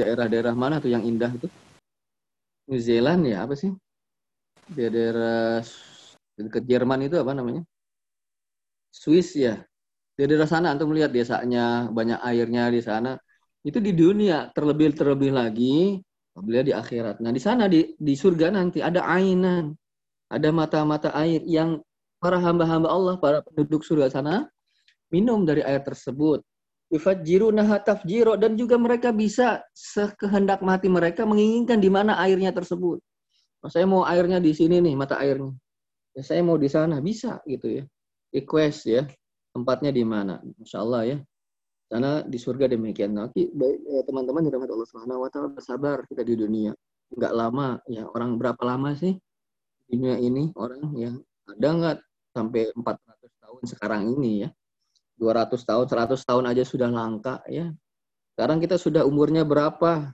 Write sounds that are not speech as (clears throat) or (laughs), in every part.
daerah-daerah mana tuh yang indah itu? New Zealand ya apa sih? Di daerah dekat Jerman itu apa namanya? Swiss ya. Di daerah sana antum melihat desanya banyak airnya di sana. Itu di dunia terlebih terlebih lagi apabila di akhirat. Nah, di sana di di surga nanti ada ainan. Ada mata-mata air yang para hamba-hamba Allah, para penduduk surga sana minum dari air tersebut yufajirunaha tafjiro dan juga mereka bisa sekehendak mati mereka menginginkan di mana airnya tersebut. Oh, saya mau airnya di sini nih mata airnya. Ya, saya mau di sana bisa gitu ya. Request ya tempatnya di mana. Masya Allah ya. Karena di surga demikian. Nanti eh, teman-teman dirahmati Allah Subhanahu Wa Taala bersabar kita di dunia. Enggak lama ya orang berapa lama sih dunia ini orang yang ada nggak sampai 400 tahun sekarang ini ya 200 tahun, 100 tahun aja sudah langka ya. Sekarang kita sudah umurnya berapa?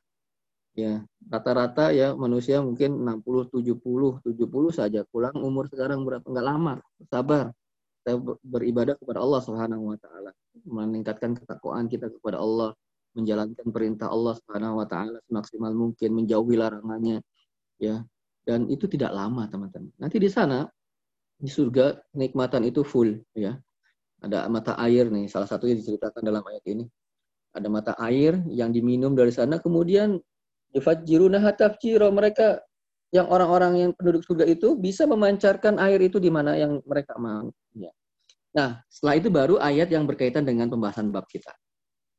Ya, rata-rata ya manusia mungkin 60, 70, 70 saja. Pulang umur sekarang berapa? Enggak lama. Sabar. Kita beribadah kepada Allah Subhanahu wa taala, meningkatkan ketakwaan kita kepada Allah, menjalankan perintah Allah Subhanahu wa taala semaksimal mungkin, menjauhi larangannya. Ya. Dan itu tidak lama, teman-teman. Nanti di sana di surga nikmatan itu full ya ada mata air nih, salah satunya diceritakan dalam ayat ini. Ada mata air yang diminum dari sana, kemudian yufajjiruna hatafjiro. Mereka yang orang-orang yang penduduk surga itu bisa memancarkan air itu di mana yang mereka mau. Ya. Nah, setelah itu baru ayat yang berkaitan dengan pembahasan bab kita.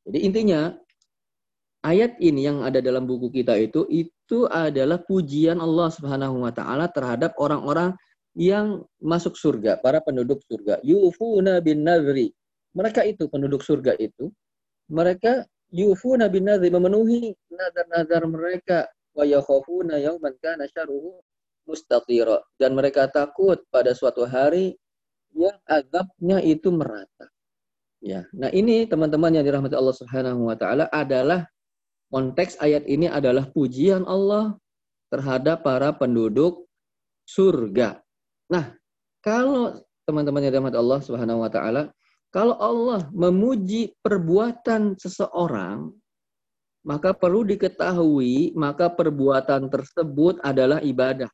Jadi intinya ayat ini yang ada dalam buku kita itu itu adalah pujian Allah Subhanahu wa taala terhadap orang-orang yang masuk surga, para penduduk surga. Yufuna bin nadri. Mereka itu penduduk surga itu, mereka yufuna bin nadri memenuhi nazar-nazar mereka wa yakhafuna yauman kana syarruhu mustatira dan mereka takut pada suatu hari yang azabnya itu merata. Ya. Nah, ini teman-teman yang dirahmati Allah Subhanahu wa taala adalah konteks ayat ini adalah pujian Allah terhadap para penduduk surga. Nah, kalau teman-teman yang dirahmati Allah Subhanahu wa taala, kalau Allah memuji perbuatan seseorang, maka perlu diketahui maka perbuatan tersebut adalah ibadah.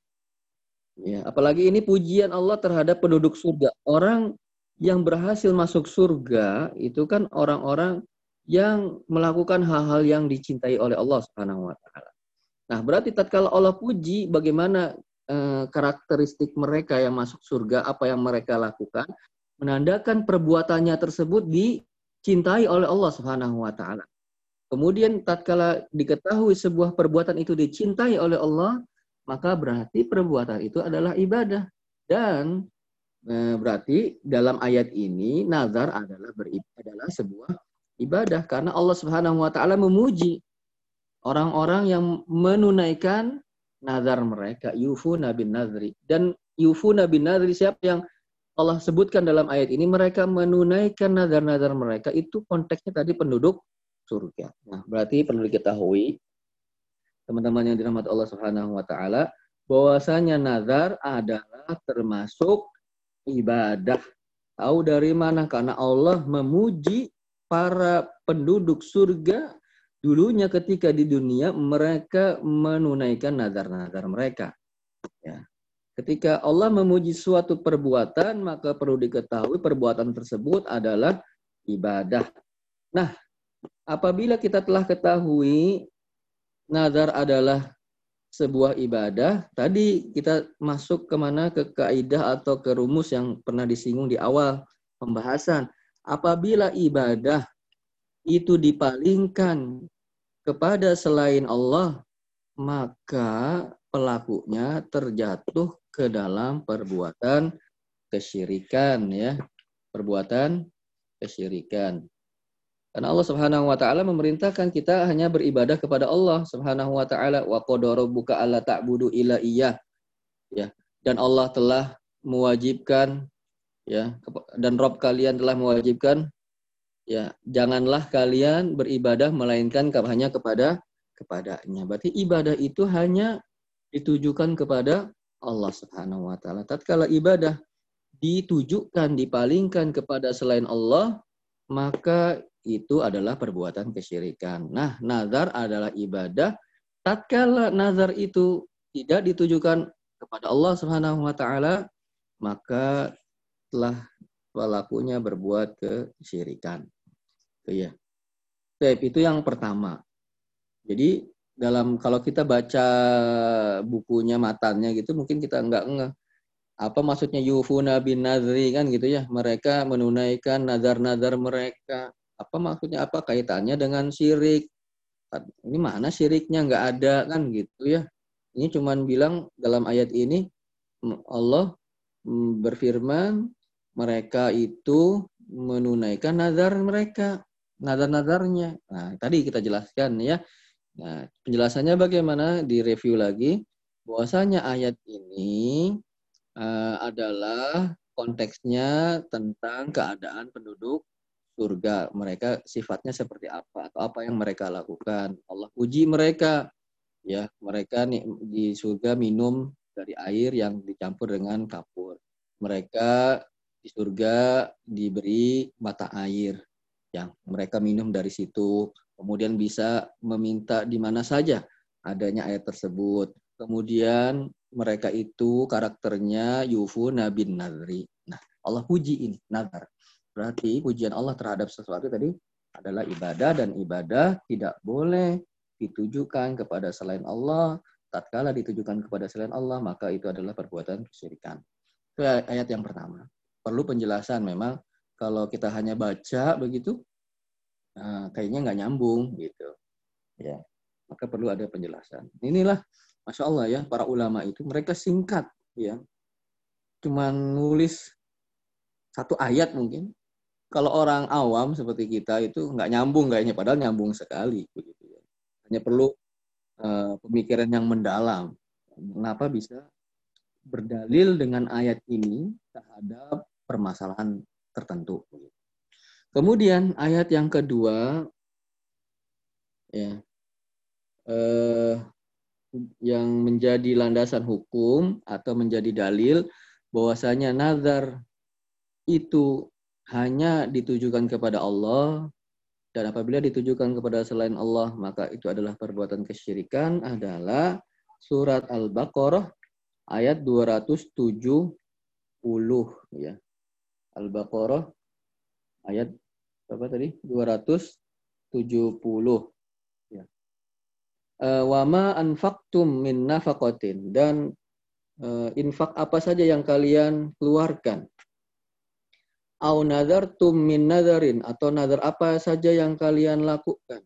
Ya, apalagi ini pujian Allah terhadap penduduk surga. Orang yang berhasil masuk surga itu kan orang-orang yang melakukan hal-hal yang dicintai oleh Allah Subhanahu wa taala. Nah, berarti tatkala Allah puji bagaimana Eh, karakteristik mereka yang masuk surga, apa yang mereka lakukan, menandakan perbuatannya tersebut dicintai oleh Allah Subhanahu wa taala. Kemudian tatkala diketahui sebuah perbuatan itu dicintai oleh Allah, maka berarti perbuatan itu adalah ibadah. Dan e, berarti dalam ayat ini nazar adalah beribadah adalah sebuah ibadah karena Allah Subhanahu wa taala memuji orang-orang yang menunaikan nazar mereka yufu nabi nazri dan yufu nabi nazri siapa yang Allah sebutkan dalam ayat ini mereka menunaikan nazar-nazar mereka itu konteksnya tadi penduduk surga. Nah, berarti perlu diketahui teman-teman yang dirahmati Allah Subhanahu wa taala bahwasanya nazar adalah termasuk ibadah. Tahu dari mana? Karena Allah memuji para penduduk surga dulunya ketika di dunia mereka menunaikan nazar-nazar mereka. Ya. Ketika Allah memuji suatu perbuatan, maka perlu diketahui perbuatan tersebut adalah ibadah. Nah, apabila kita telah ketahui nazar adalah sebuah ibadah, tadi kita masuk ke mana ke kaidah atau ke rumus yang pernah disinggung di awal pembahasan. Apabila ibadah itu dipalingkan kepada selain Allah, maka pelakunya terjatuh ke dalam perbuatan kesyirikan ya. Perbuatan kesyirikan. Karena Allah Subhanahu wa taala memerintahkan kita hanya beribadah kepada Allah Subhanahu wa taala wa qadara rabbuka alla ta'budu illa iyyah. Ya. Dan Allah telah mewajibkan ya dan Rob kalian telah mewajibkan ya janganlah kalian beribadah melainkan hanya kepada kepadanya. Berarti ibadah itu hanya ditujukan kepada Allah Subhanahu wa taala. Tatkala ibadah ditujukan, dipalingkan kepada selain Allah, maka itu adalah perbuatan kesyirikan. Nah, nazar adalah ibadah. Tatkala nazar itu tidak ditujukan kepada Allah Subhanahu wa taala, maka telah pelakunya berbuat kesyirikan. Itu ya. itu yang pertama. Jadi dalam kalau kita baca bukunya matanya gitu mungkin kita enggak enggak apa maksudnya yufuna bin nadri kan gitu ya. Mereka menunaikan nazar-nazar mereka. Apa maksudnya apa kaitannya dengan syirik? Ini mana syiriknya? Nggak ada kan gitu ya. Ini cuman bilang dalam ayat ini Allah berfirman mereka itu menunaikan nazar mereka nazar-nazarnya nah tadi kita jelaskan ya nah penjelasannya bagaimana direview lagi bahwasanya ayat ini uh, adalah konteksnya tentang keadaan penduduk surga. Mereka sifatnya seperti apa atau apa yang mereka lakukan. Allah uji mereka. Ya, mereka nih di surga minum dari air yang dicampur dengan kapur. Mereka di surga diberi mata air yang mereka minum dari situ. Kemudian bisa meminta di mana saja adanya air tersebut. Kemudian mereka itu karakternya yufu nabi nadri. Nah, Allah puji ini, nazar. Berarti pujian Allah terhadap sesuatu tadi adalah ibadah dan ibadah tidak boleh ditujukan kepada selain Allah. Tatkala ditujukan kepada selain Allah, maka itu adalah perbuatan kesyirikan. Itu ayat yang pertama. Perlu penjelasan memang kalau kita hanya baca begitu, nah, kayaknya nggak nyambung gitu. Ya, maka perlu ada penjelasan. Inilah Masya Allah ya, para ulama itu mereka singkat ya. Cuma nulis satu ayat mungkin. Kalau orang awam seperti kita itu nggak nyambung kayaknya, padahal nyambung sekali. Begitu ya. Hanya perlu uh, pemikiran yang mendalam. Kenapa bisa berdalil dengan ayat ini terhadap permasalahan tertentu. Kemudian ayat yang kedua, ya, eh, yang menjadi landasan hukum atau menjadi dalil bahwasanya nazar itu hanya ditujukan kepada Allah dan apabila ditujukan kepada selain Allah maka itu adalah perbuatan kesyirikan adalah surat Al-Baqarah ayat 270 ya. Al-Baqarah ayat apa tadi? 270 uh, wama anfaktum min nafaqatin. Dan uh, infak apa saja yang kalian keluarkan? Au nadartum min nadarin atau nadar apa saja yang kalian lakukan?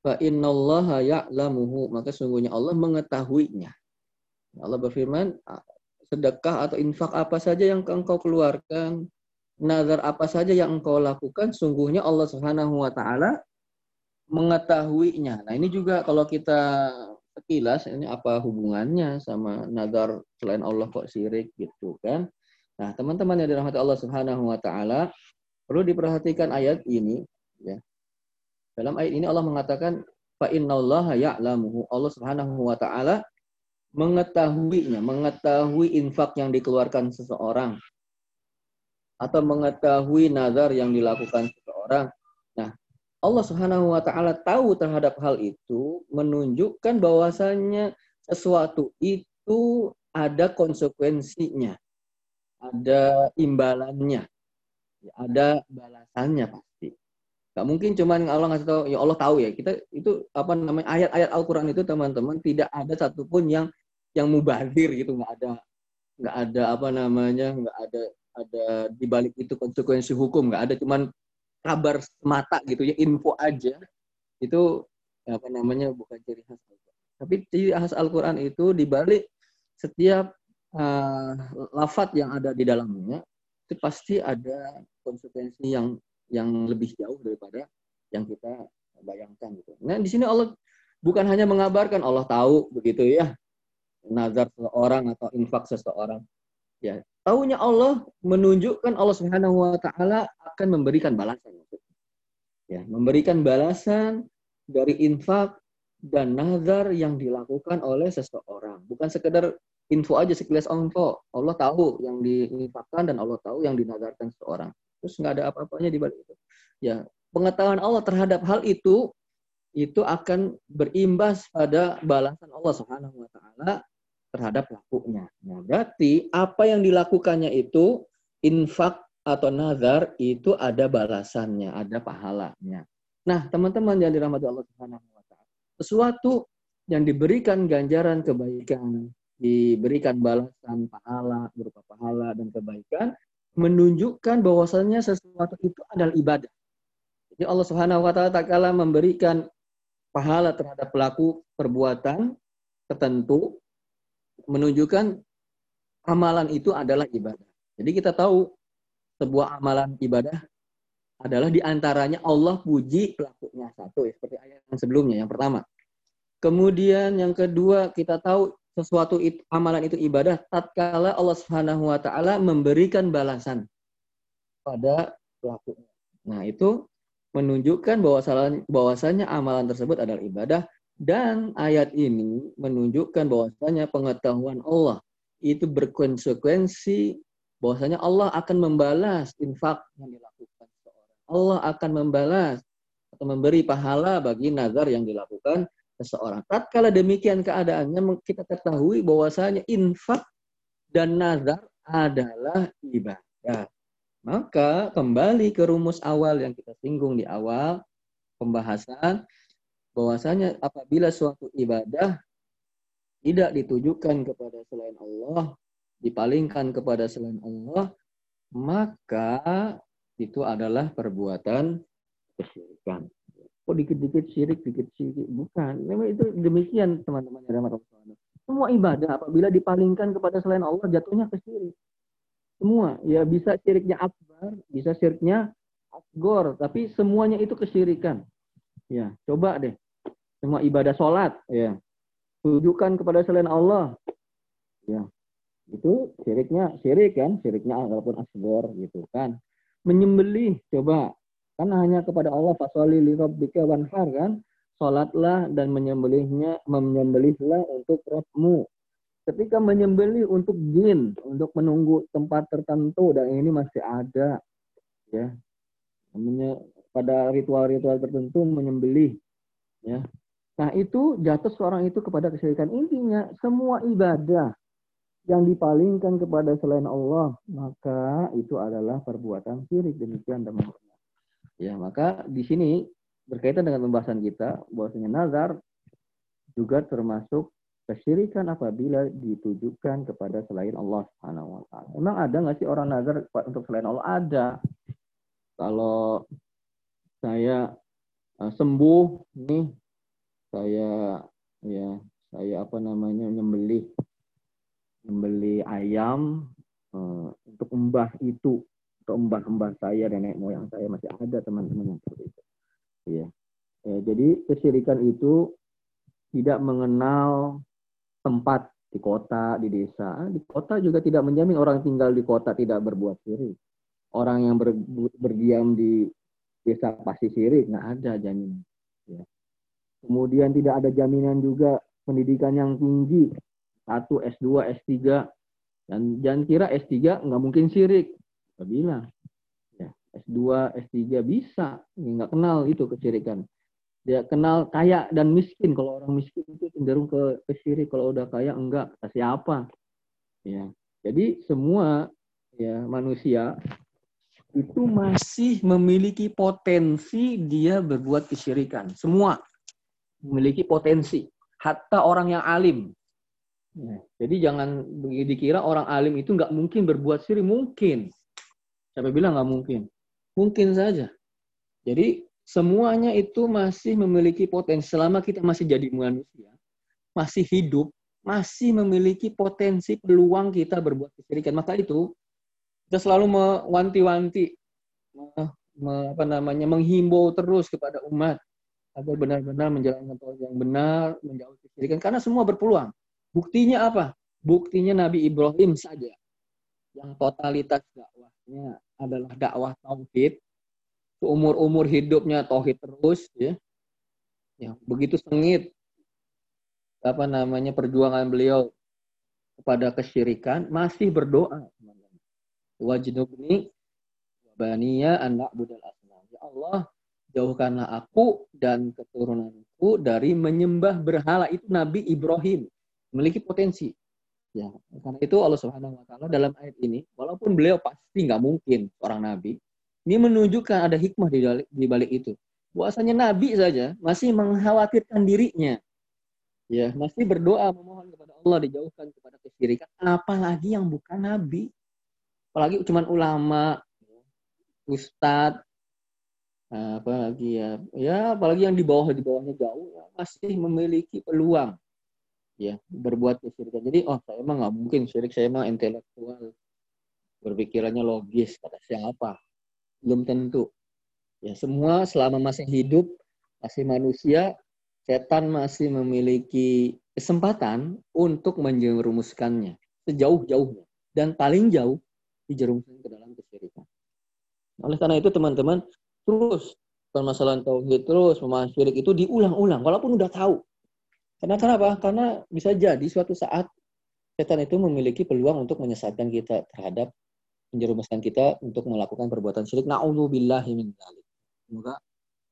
Fa innallaha ya'lamuhu. Maka sungguhnya Allah mengetahuinya. Allah berfirman sedekah atau infak apa saja yang engkau keluarkan nazar apa saja yang engkau lakukan sungguhnya Allah Subhanahu wa taala mengetahuinya. Nah ini juga kalau kita sekilas ini apa hubungannya sama nazar selain Allah kok sirik gitu kan. Nah teman-teman yang dirahmati Allah Subhanahu Wa Taala perlu diperhatikan ayat ini ya. Dalam ayat ini Allah mengatakan fa innallaha ya'lamuhu. Allah Subhanahu wa taala mengetahuinya, mengetahui infak yang dikeluarkan seseorang atau mengetahui nazar yang dilakukan seseorang Allah Subhanahu wa taala tahu terhadap hal itu menunjukkan bahwasanya sesuatu itu ada konsekuensinya, ada imbalannya, ada balasannya pasti. Gak mungkin cuman Allah ngasih tahu, ya Allah tahu ya. Kita itu apa namanya ayat-ayat Al-Quran itu teman-teman tidak ada satupun yang yang mubadir gitu, nggak ada nggak ada apa namanya nggak ada ada di balik itu konsekuensi hukum nggak ada cuman kabar semata gitu ya info aja itu apa namanya bukan ciri khas Al-Quran. Tapi ciri khas Al-Quran itu dibalik setiap uh, lafat yang ada di dalamnya itu pasti ada konsekuensi yang yang lebih jauh daripada yang kita bayangkan gitu. Nah di sini Allah bukan hanya mengabarkan Allah tahu begitu ya nazar seseorang atau infak seseorang. Ya, tahunya Allah menunjukkan Allah Subhanahu wa taala akan memberikan balasan. Ya, memberikan balasan dari infak dan nazar yang dilakukan oleh seseorang. Bukan sekedar info aja sekilas info. Allah tahu yang diinfakkan dan Allah tahu yang dinazarkan seseorang. Terus nggak ada apa-apanya di balik itu. Ya, pengetahuan Allah terhadap hal itu itu akan berimbas pada balasan Allah Subhanahu wa taala terhadap pelakunya. Nah, berarti apa yang dilakukannya itu infak atau nazar itu ada balasannya, ada pahalanya. Nah, teman-teman yang dirahmati Allah Subhanahu wa taala, sesuatu yang diberikan ganjaran kebaikan, diberikan balasan pahala berupa pahala dan kebaikan menunjukkan bahwasanya sesuatu itu adalah ibadah. Jadi Allah Subhanahu wa taala memberikan pahala terhadap pelaku perbuatan tertentu menunjukkan amalan itu adalah ibadah. Jadi kita tahu sebuah amalan ibadah adalah di antaranya Allah puji pelakunya satu ya, seperti ayat yang sebelumnya yang pertama. Kemudian yang kedua kita tahu sesuatu itu, amalan itu ibadah tatkala Allah Subhanahu wa taala memberikan balasan pada pelakunya. Nah, itu menunjukkan bahwasanya amalan tersebut adalah ibadah dan ayat ini menunjukkan bahwasanya pengetahuan Allah itu berkonsekuensi bahwasanya Allah akan membalas infak yang dilakukan seorang. Allah akan membalas atau memberi pahala bagi nazar yang dilakukan seseorang. Tatkala demikian keadaannya kita ketahui bahwasanya infak dan nazar adalah ibadah. Maka kembali ke rumus awal yang kita singgung di awal pembahasan bahwasanya apabila suatu ibadah tidak ditujukan kepada selain Allah, dipalingkan kepada selain Allah, maka itu adalah perbuatan kesyirikan. Oh dikit-dikit syirik, dikit syirik. Bukan. Memang itu demikian teman-teman yang Semua ibadah apabila dipalingkan kepada selain Allah jatuhnya ke syirik. Semua. Ya bisa syiriknya akbar, bisa syiriknya asgor. Tapi semuanya itu kesyirikan. Ya, coba deh. Semua ibadah sholat. Ya. Tujukan kepada selain Allah. Ya. Itu syiriknya, syirik kan. Syiriknya walaupun asgor gitu kan. Menyembelih, coba. Kan hanya kepada Allah fasoli li rabbika wanhar kan. Sholatlah dan menyembelihnya, menyembelihlah untuk Rabbmu ketika menyembelih untuk jin, untuk menunggu tempat tertentu dan ini masih ada ya. Namanya pada ritual-ritual tertentu menyembelih ya. Nah, itu jatuh seorang itu kepada kesyirikan. Intinya semua ibadah yang dipalingkan kepada selain Allah, maka itu adalah perbuatan syirik demikian teman-teman. Ya, maka di sini berkaitan dengan pembahasan kita bahwasanya nazar juga termasuk kesyirikan apabila ditujukan kepada selain Allah Subhanahu wa taala. Emang ada nggak sih orang nazar untuk selain Allah? Ada. Kalau saya uh, sembuh nih saya ya saya apa namanya nyembelih nyembelih ayam uh, untuk mbah itu untuk mbah-mbah saya nenek moyang saya masih ada teman-teman yang seperti itu. Ya. ya. Jadi kesyirikan itu tidak mengenal tempat di kota, di desa. Di kota juga tidak menjamin orang tinggal di kota tidak berbuat syirik. Orang yang ber, berdiam di desa pasti syirik, nggak ada jaminan. Ya. Kemudian tidak ada jaminan juga pendidikan yang tinggi, satu S2, S3, dan jangan kira S3 nggak mungkin syirik. Saya bilang, ya, S2, S3 bisa, nggak kenal itu kesyirikan dia kenal kaya dan miskin. Kalau orang miskin itu cenderung ke, ke syirik. Kalau udah kaya enggak, kasih apa? Ya. Jadi semua ya manusia itu masih memiliki potensi dia berbuat kesyirikan. Semua memiliki potensi. Hatta orang yang alim. Ya. Jadi jangan dikira orang alim itu nggak mungkin berbuat syirik. Mungkin. Siapa bilang nggak mungkin? Mungkin saja. Jadi Semuanya itu masih memiliki potensi selama kita masih jadi manusia, masih hidup, masih memiliki potensi peluang kita berbuat kesyirikan. Maka itu kita selalu mewanti-wanti, apa namanya, menghimbau terus kepada umat agar benar-benar menjalankan tauhid yang benar, menjauhi kesyirikan. Karena semua berpeluang. Buktinya apa? Buktinya Nabi Ibrahim saja yang totalitas dakwahnya adalah dakwah tauhid umur-umur hidupnya tauhid terus ya. Ya, begitu sengit apa namanya perjuangan beliau kepada kesyirikan masih berdoa wajnubni baniya anak budal asnam ya Allah jauhkanlah aku dan keturunanku dari menyembah berhala. Itu Nabi Ibrahim. Memiliki potensi. Ya karena itu Allah Subhanahu wa taala dalam ayat ini walaupun beliau pasti nggak mungkin seorang nabi ini menunjukkan ada hikmah di balik, di balik itu. Bahwasanya nabi saja masih mengkhawatirkan dirinya. Ya masih berdoa memohon kepada Allah dijauhkan kepada kesyirikan. Apalagi yang bukan nabi. Apalagi cuma ulama ustadz apalagi ya? Ya apalagi yang di bawah di bawahnya jauh ya, masih memiliki peluang. Ya berbuat kesyirikan. Jadi oh saya emang nggak mungkin syirik saya emang intelektual. Berpikirannya logis kata siapa? Belum tentu. Ya semua selama masih hidup masih manusia setan masih memiliki kesempatan untuk menjerumuskannya sejauh-jauhnya. Dan paling jauh dijerumuskan ke dalam kesyirikan. Oleh karena itu teman-teman terus permasalahan tauhid terus pemahaman syirik itu diulang-ulang walaupun udah tahu. Karena kenapa? Karena bisa jadi suatu saat setan itu memiliki peluang untuk menyesatkan kita terhadap menjerumuskan kita untuk melakukan perbuatan syirik. Nauzubillahi min. Semoga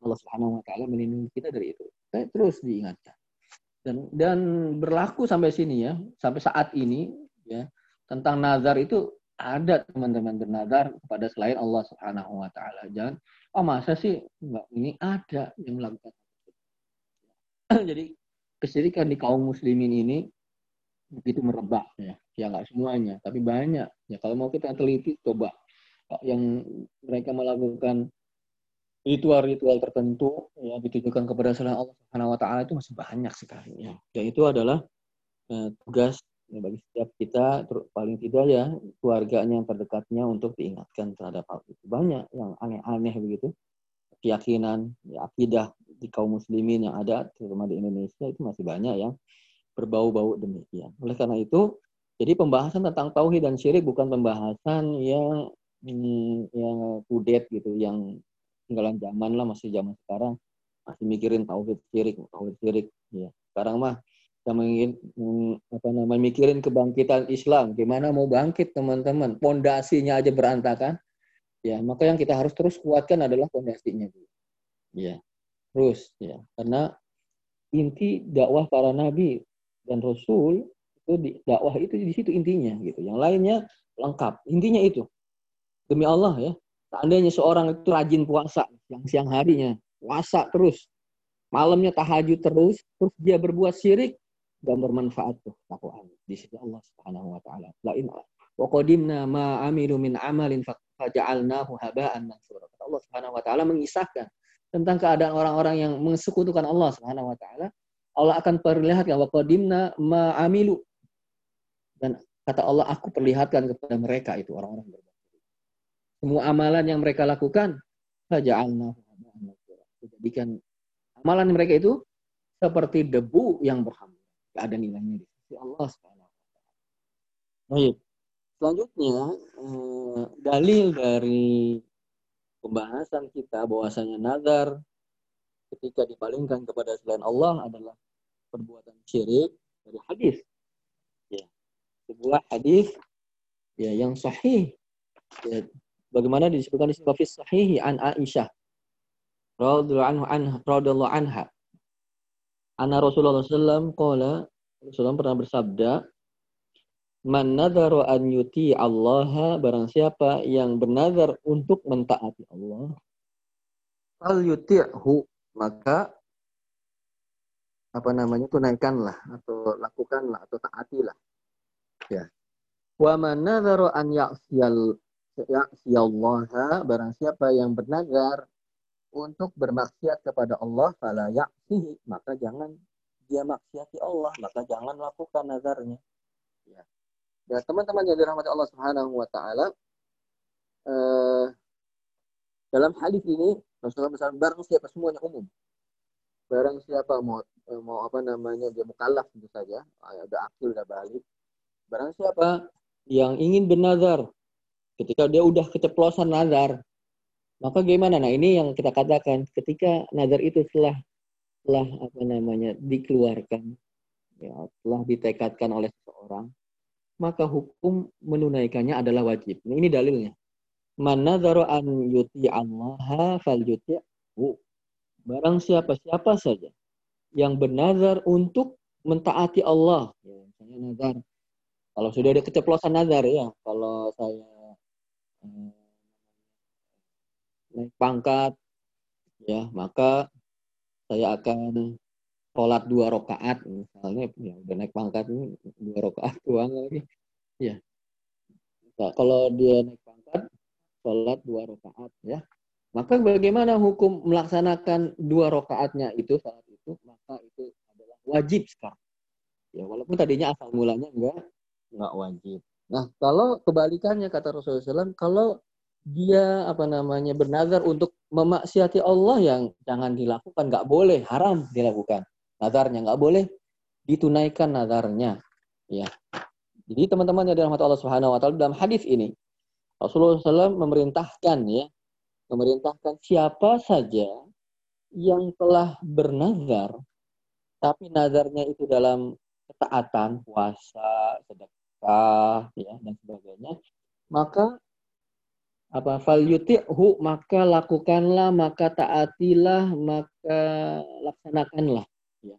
Allah Subhanahu wa taala melindungi kita dari itu. Saya terus diingatkan. Dan dan berlaku sampai sini ya, sampai saat ini ya, tentang nazar itu ada teman-teman bernazar kepada selain Allah Subhanahu wa taala. Jangan oh masa sih? Enggak ini ada yang melakukan (clears throat) jadi kesyirikan di kaum muslimin ini begitu merebak ya. Ya nggak semuanya tapi banyak. Ya kalau mau kita teliti coba. Yang mereka melakukan ritual-ritual tertentu ya ditujukan kepada selain Allah Subhanahu wa taala itu masih banyak sekali ya. Dan itu adalah eh, tugas ya, bagi setiap kita paling tidak ya keluarganya yang terdekatnya untuk diingatkan terhadap hal itu. Banyak yang aneh-aneh begitu. Keyakinan ya, akidah di kaum muslimin yang ada terutama di Indonesia itu masih banyak yang berbau-bau demikian. Oleh karena itu jadi pembahasan tentang tauhid dan syirik bukan pembahasan yang yang kudet gitu yang tinggalan zaman lah masih zaman sekarang. Masih mikirin tauhid syirik tauhid syirik ya. Sekarang mah kita ingin namanya mikirin kebangkitan Islam. Gimana mau bangkit teman-teman? Pondasinya aja berantakan. Ya maka yang kita harus terus kuatkan adalah pondasinya ya terus ya. Karena inti dakwah para nabi dan rasul itu di, dakwah itu di situ intinya gitu. Yang lainnya lengkap. Intinya itu. Demi Allah ya. Seandainya seorang itu rajin puasa yang siang harinya puasa terus malamnya tahajud terus terus dia berbuat syirik dan bermanfaat tuh takwaan di sisi Allah Subhanahu wa taala. La in wa qadimna ma amilu min amalin faja'alnahu haba'an mansura. Allah Subhanahu wa taala mengisahkan tentang keadaan orang-orang yang mensekutukan Allah Subhanahu wa taala. Allah akan perlihatkan wa qadimna ma amilu dan kata Allah aku perlihatkan kepada mereka itu orang-orang berbuat semua amalan yang mereka lakukan faja'alnahu haba'an mansura. Jadikan amalan mereka itu seperti debu yang berhamburan Gak ada nilainya di sisi Allah Subhanahu Baik. Selanjutnya eh, dalil dari pembahasan kita bahwasanya nazar ketika dipalingkan kepada selain Allah adalah perbuatan syirik dari hadis. Ya. Sebuah hadis ya yang sahih. Ya, bagaimana disebutkan di sini sahih an Aisyah radhiyallahu anha radhiyallahu anha Anna Rasulullah SAW qala Rasulullah pernah bersabda Man nadharu an yuti Allah barang siapa yang bernazar untuk mentaati Allah fal yuti'hu maka apa namanya tunaikanlah atau lakukanlah atau taatilah. Ya. Wa man nadharu an ya'siyal ya'siyallaha barang siapa yang bernazar untuk bermaksiat kepada Allah fala maka jangan dia maksiati Allah maka jangan lakukan nazarnya. Ya. Dan teman-teman yang dirahmati Allah Subhanahu wa taala eh, dalam hadis ini Rasulullah besar barang siapa semuanya umum. Barang siapa mau eh, mau apa namanya dia mukallaf tentu saja ada akil udah balik. Barang siapa yang ingin bernazar ketika dia udah keceplosan nazar maka gimana? Nah ini yang kita katakan ketika nazar itu telah telah apa namanya dikeluarkan, ya, telah ditekadkan oleh seseorang, maka hukum menunaikannya adalah wajib. Nah, ini dalilnya. Man an yuti Allah fal yuti'hu. barang siapa siapa saja yang bernazar untuk mentaati Allah, ya, misalnya nazar. Kalau sudah ada keceplosan nazar ya, kalau saya eh, naik pangkat, ya maka saya akan sholat dua rakaat misalnya. Ya udah naik pangkat ini dua rakaat doang lagi. Ya. Nah, kalau dia naik pangkat sholat dua rakaat ya. Maka bagaimana hukum melaksanakan dua rakaatnya itu saat itu? Maka itu adalah wajib sekarang. Ya walaupun tadinya asal mulanya enggak enggak wajib. Nah kalau kebalikannya kata Rasulullah SAW kalau dia apa namanya bernazar untuk memaksiati Allah yang jangan dilakukan, nggak boleh, haram dilakukan. Nazarnya nggak boleh ditunaikan nazarnya. Ya. Jadi teman-teman yang dirahmati Allah Subhanahu wa taala dalam hadis ini Rasulullah SAW memerintahkan ya, memerintahkan siapa saja yang telah bernazar tapi nazarnya itu dalam ketaatan, puasa, sedekah, ya dan sebagainya, maka apa? Fal yuti'hu maka lakukanlah maka taatilah maka laksanakanlah. Ya.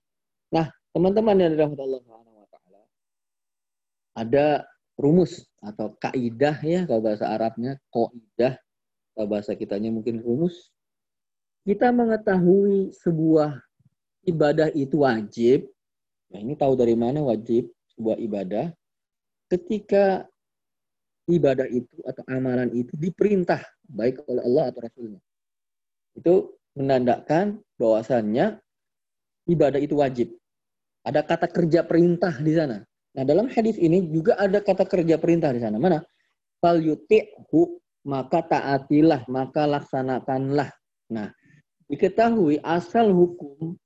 Nah, teman-teman yang dirahmati Allah Subhanahu wa taala ada rumus atau kaidah ya kalau bahasa Arabnya kaidah kalau bahasa kitanya mungkin rumus. Kita mengetahui sebuah ibadah itu wajib. Nah ini tahu dari mana wajib sebuah ibadah? Ketika ibadah itu atau amalan itu diperintah baik oleh Allah atau Rasulnya. Itu menandakan bahwasannya ibadah itu wajib. Ada kata kerja perintah di sana. Nah, dalam hadis ini juga ada kata kerja perintah di sana. Mana? Fal yuti'hu maka taatilah, maka laksanakanlah. Nah, diketahui asal hukum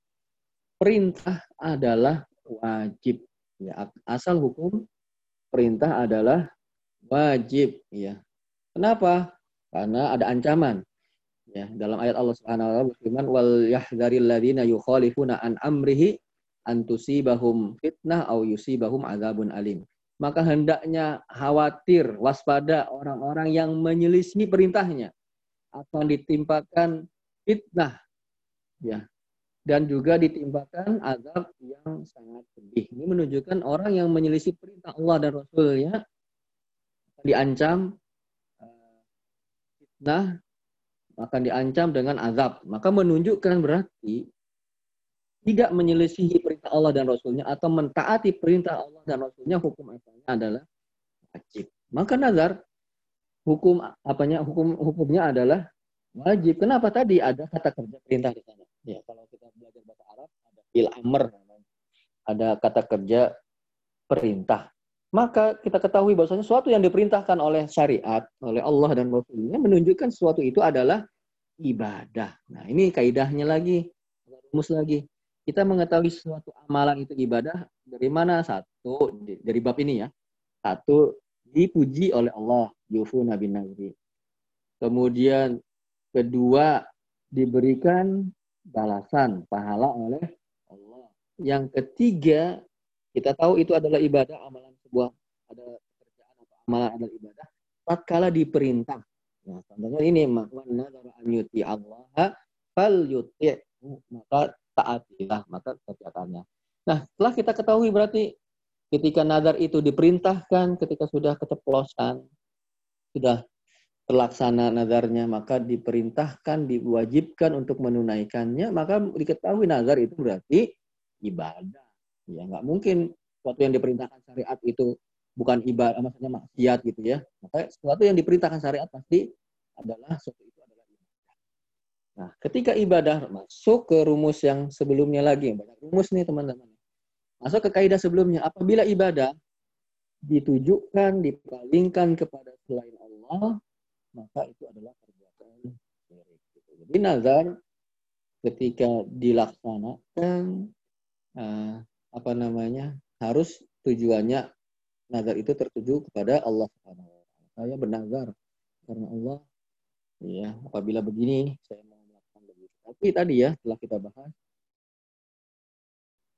perintah adalah wajib. Ya, asal hukum perintah adalah wajib ya. Kenapa? Karena ada ancaman. Ya, dalam ayat Allah Subhanahu wa taala berfirman wal yahdharil ladzina yukhalifuna an amrihi an tusibahum fitnah au yusibahum adzabun alim. Maka hendaknya khawatir, waspada orang-orang yang menyelisih perintahnya akan ditimpakan fitnah ya dan juga ditimpakan azab yang sangat pedih. Ini menunjukkan orang yang menyelisih perintah Allah dan Rasulnya diancam eh, fitnah akan diancam dengan azab. Maka menunjukkan berarti tidak menyelisihi perintah Allah dan Rasulnya atau mentaati perintah Allah dan Rasulnya hukum asalnya adalah wajib. Maka nazar hukum apanya hukum hukumnya adalah wajib. Kenapa tadi ada kata kerja perintah di sana? Ya kalau kita belajar bahasa Arab ada il amr ada kata kerja perintah maka kita ketahui bahwasanya sesuatu yang diperintahkan oleh syariat, oleh Allah dan Rasulnya menunjukkan sesuatu itu adalah ibadah. Nah ini kaidahnya lagi, rumus lagi. Kita mengetahui sesuatu amalan itu ibadah dari mana? Satu, dari bab ini ya. Satu, dipuji oleh Allah, yufu nabi nabi. Kemudian kedua, diberikan balasan, pahala oleh Allah. Yang ketiga, kita tahu itu adalah ibadah amalan sebuah ada pekerjaan atau amalan adalah ibadah tatkala diperintah. Nah, contohnya ini mana an yuti Allah fal yuti maka taatilah maka kerjakannya. Nah, setelah kita ketahui berarti ketika nazar itu diperintahkan, ketika sudah keceplosan, sudah terlaksana nazarnya, maka diperintahkan, diwajibkan untuk menunaikannya, maka diketahui nazar itu berarti ibadah. Ya, nggak mungkin sesuatu yang diperintahkan syariat itu bukan ibadah maksudnya maksiat gitu ya. Maka sesuatu yang diperintahkan syariat pasti adalah sesuatu itu adalah ibadah. Nah ketika ibadah masuk ke rumus yang sebelumnya lagi banyak rumus nih teman-teman. Masuk ke kaidah sebelumnya apabila ibadah ditujukan dipalingkan kepada selain Allah maka itu adalah perbuatan syirik gitu. jadi nazar ketika dilaksanakan uh, apa namanya harus tujuannya nazar itu tertuju kepada Allah Subhanahu wa taala. Saya bernazar karena Allah ya apabila begini saya mau melakukan begitu. Tapi tadi ya setelah kita bahas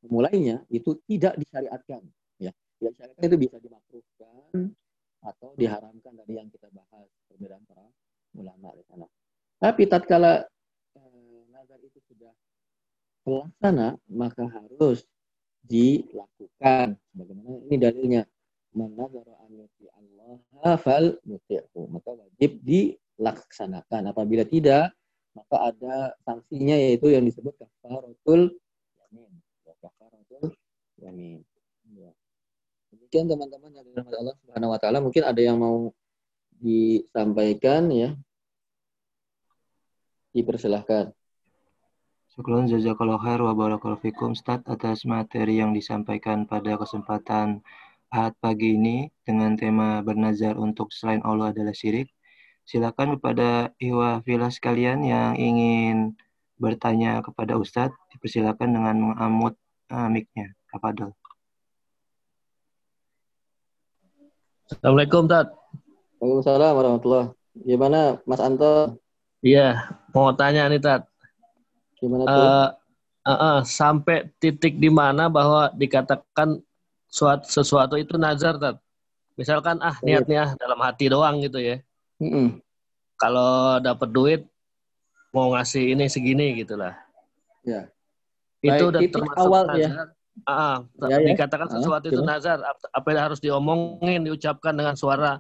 mulainya itu tidak disyariatkan ya. Tidak disyariatkan itu bisa dimakruhkan atau diharamkan dari yang kita bahas perbedaan para ulama di sana. Tapi tatkala eh, nazar itu sudah terlaksana maka harus dilakukan. Bagaimana ini dalilnya? Mana Allah fal maka wajib dilaksanakan. Apabila tidak, maka ada sanksinya yaitu yang disebut kafaratul yamin. Ya, kafaratul yamin. Ya. Demikian teman-teman yang dirahmati Allah Subhanahu wa taala, mungkin ada yang mau disampaikan ya. Dipersilahkan. Syukron jazakallahu khair wa barakallahu fikum Ustaz atas materi yang disampaikan pada kesempatan Ahad pagi ini dengan tema bernazar untuk selain Allah adalah syirik. Silakan kepada Iwa Vila sekalian yang ingin bertanya kepada Ustadz, dipersilakan dengan mengamut uh, mic-nya. Kapadol. Assalamualaikum, Tat. Waalaikumsalam warahmatullahi Gimana, Mas Anto? Iya, mau tanya nih, Tat. Gimana tuh? Uh, uh, uh, sampai titik di mana bahwa dikatakan suatu sesuatu itu nazar, tat. Misalkan ah iya. niatnya dalam hati doang gitu ya. Mm -mm. Kalau dapat duit mau ngasih ini segini gitulah. Ya. Itu udah termasuk awal nazar. ya. Ah, ya, ya. dikatakan sesuatu ah, itu nazar. Apa yang harus diomongin, diucapkan dengan suara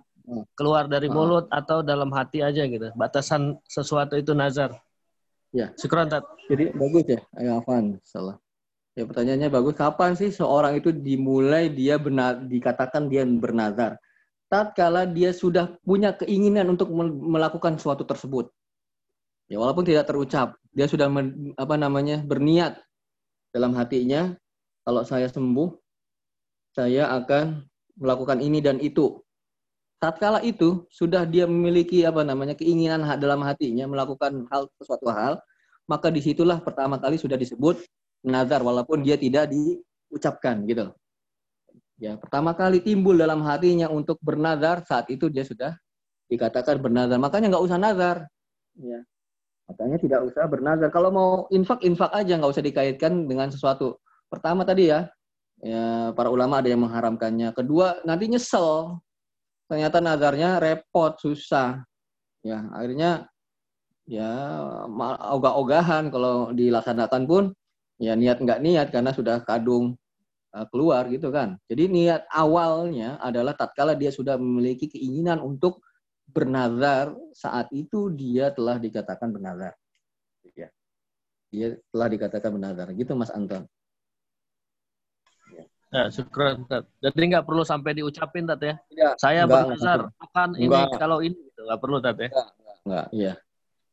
keluar dari mulut atau dalam hati aja gitu. Batasan sesuatu itu nazar. Ya. Syukuran, Tat. Jadi bagus ya, Afan. Salah. Ya pertanyaannya bagus. Kapan sih seorang itu dimulai dia benar dikatakan dia bernazar? Tatkala dia sudah punya keinginan untuk melakukan suatu tersebut. Ya walaupun tidak terucap, dia sudah men, apa namanya berniat dalam hatinya kalau saya sembuh saya akan melakukan ini dan itu. Tatkala itu sudah dia memiliki apa namanya keinginan dalam hatinya melakukan hal sesuatu hal, maka di situlah pertama kali sudah disebut nazar walaupun dia tidak diucapkan gitu. Ya, pertama kali timbul dalam hatinya untuk bernazar saat itu dia sudah dikatakan bernazar. Makanya nggak usah nazar. Ya. Makanya tidak usah bernazar. Kalau mau infak, infak aja, nggak usah dikaitkan dengan sesuatu. Pertama tadi ya, ya para ulama ada yang mengharamkannya. Kedua, nanti nyesel ternyata nazarnya repot, susah. Ya, akhirnya ya ogah-ogahan kalau dilaksanakan pun ya niat nggak niat karena sudah kadung uh, keluar gitu kan. Jadi niat awalnya adalah tatkala dia sudah memiliki keinginan untuk bernazar saat itu dia telah dikatakan bernazar. Ya. Dia telah dikatakan bernazar. Gitu Mas Anton. Ya, syukur, Tat. Jadi nggak perlu sampai diucapin, Tat ya? Tidak, Saya bernazar akan ini kalau ini gitu. Nggak perlu, Tat ya? Enggak, enggak, iya.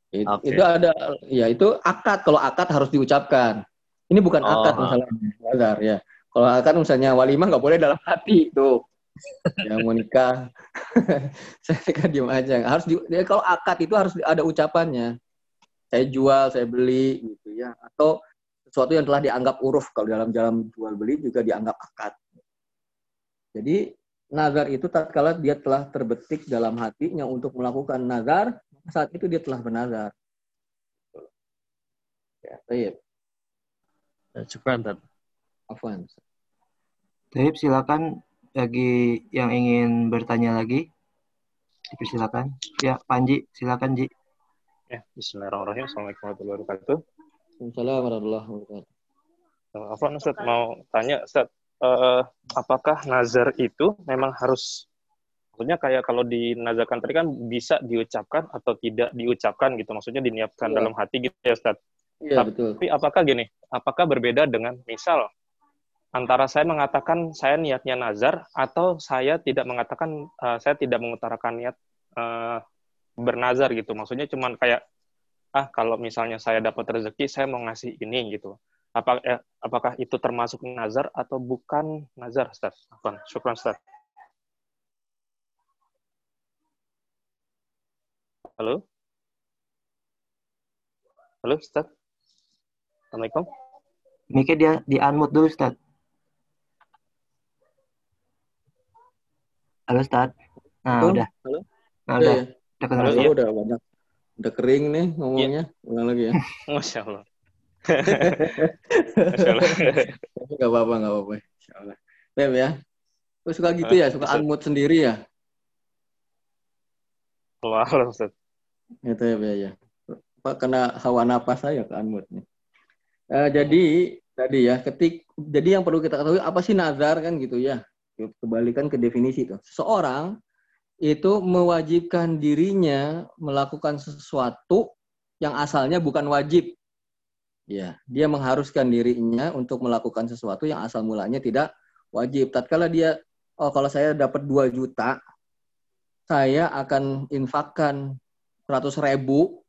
It, okay. Itu ada, ya itu akad. Kalau akad harus diucapkan. Ini bukan oh, akad misalnya nazar ya. Kalau akad misalnya walimah nggak boleh dalam hati tuh. yang mau nikah, (laughs) saya kan diem aja. Harus di, ya, kalau akad itu harus ada ucapannya. Saya jual, saya beli gitu ya. Atau sesuatu yang telah dianggap uruf kalau dalam jalan jual beli juga dianggap akad. Jadi nazar itu tatkala dia telah terbetik dalam hatinya untuk melakukan nazar, saat itu dia telah bernazar. Ya, baik. Ya, cukup, Tat. Afwan. Taib, silakan bagi yang ingin bertanya lagi. Silakan. Ya, Panji, silakan, Ji. Ya, Bismillahirrahmanirrahim. Assalamualaikum warahmatullahi wabarakatuh. Waalaikumsalam warahmatullahi wabarakatuh. Afwan Ustaz mau tanya Ustaz, uh, apakah nazar itu memang harus maksudnya kayak kalau dinazarkan tadi kan bisa diucapkan atau tidak diucapkan gitu maksudnya diniatkan ya. dalam hati gitu ya Ustaz. Iya, betul. Tapi apakah gini, apakah berbeda dengan misal antara saya mengatakan saya niatnya nazar atau saya tidak mengatakan uh, saya tidak mengutarakan niat uh, bernazar gitu. Maksudnya cuman kayak ah kalau misalnya saya dapat rezeki saya mau ngasih ini gitu apa eh, apakah itu termasuk nazar atau bukan nazar Ustaz? Apa? Syukran Ustaz. Halo? Halo Ustaz? Assalamualaikum. Mika dia di unmute dulu Ustaz. Halo Ustaz. Nah, Halo? udah. Halo? Nah, udah. Ya, Udah, Halo, ya. udah banyak Udah kering nih ngomongnya. Ya. Ulang lagi ya. (laughs) Masya Allah. (laughs) Masya Allah. gak apa-apa, gak apa-apa. Masya Allah. Beb ya. Lu suka gitu ya? Suka unmute sendiri ya? Wah, Ustaz. Itu ya, ya. Apa kena hawa napas saya ke unmute nih. Uh, jadi tadi ya, ketik jadi yang perlu kita ketahui apa sih nazar kan gitu ya. Kembalikan ke definisi itu. Seorang itu mewajibkan dirinya melakukan sesuatu yang asalnya bukan wajib. Ya, dia mengharuskan dirinya untuk melakukan sesuatu yang asal mulanya tidak wajib. Tatkala dia oh kalau saya dapat 2 juta, saya akan infakkan 100 ribu,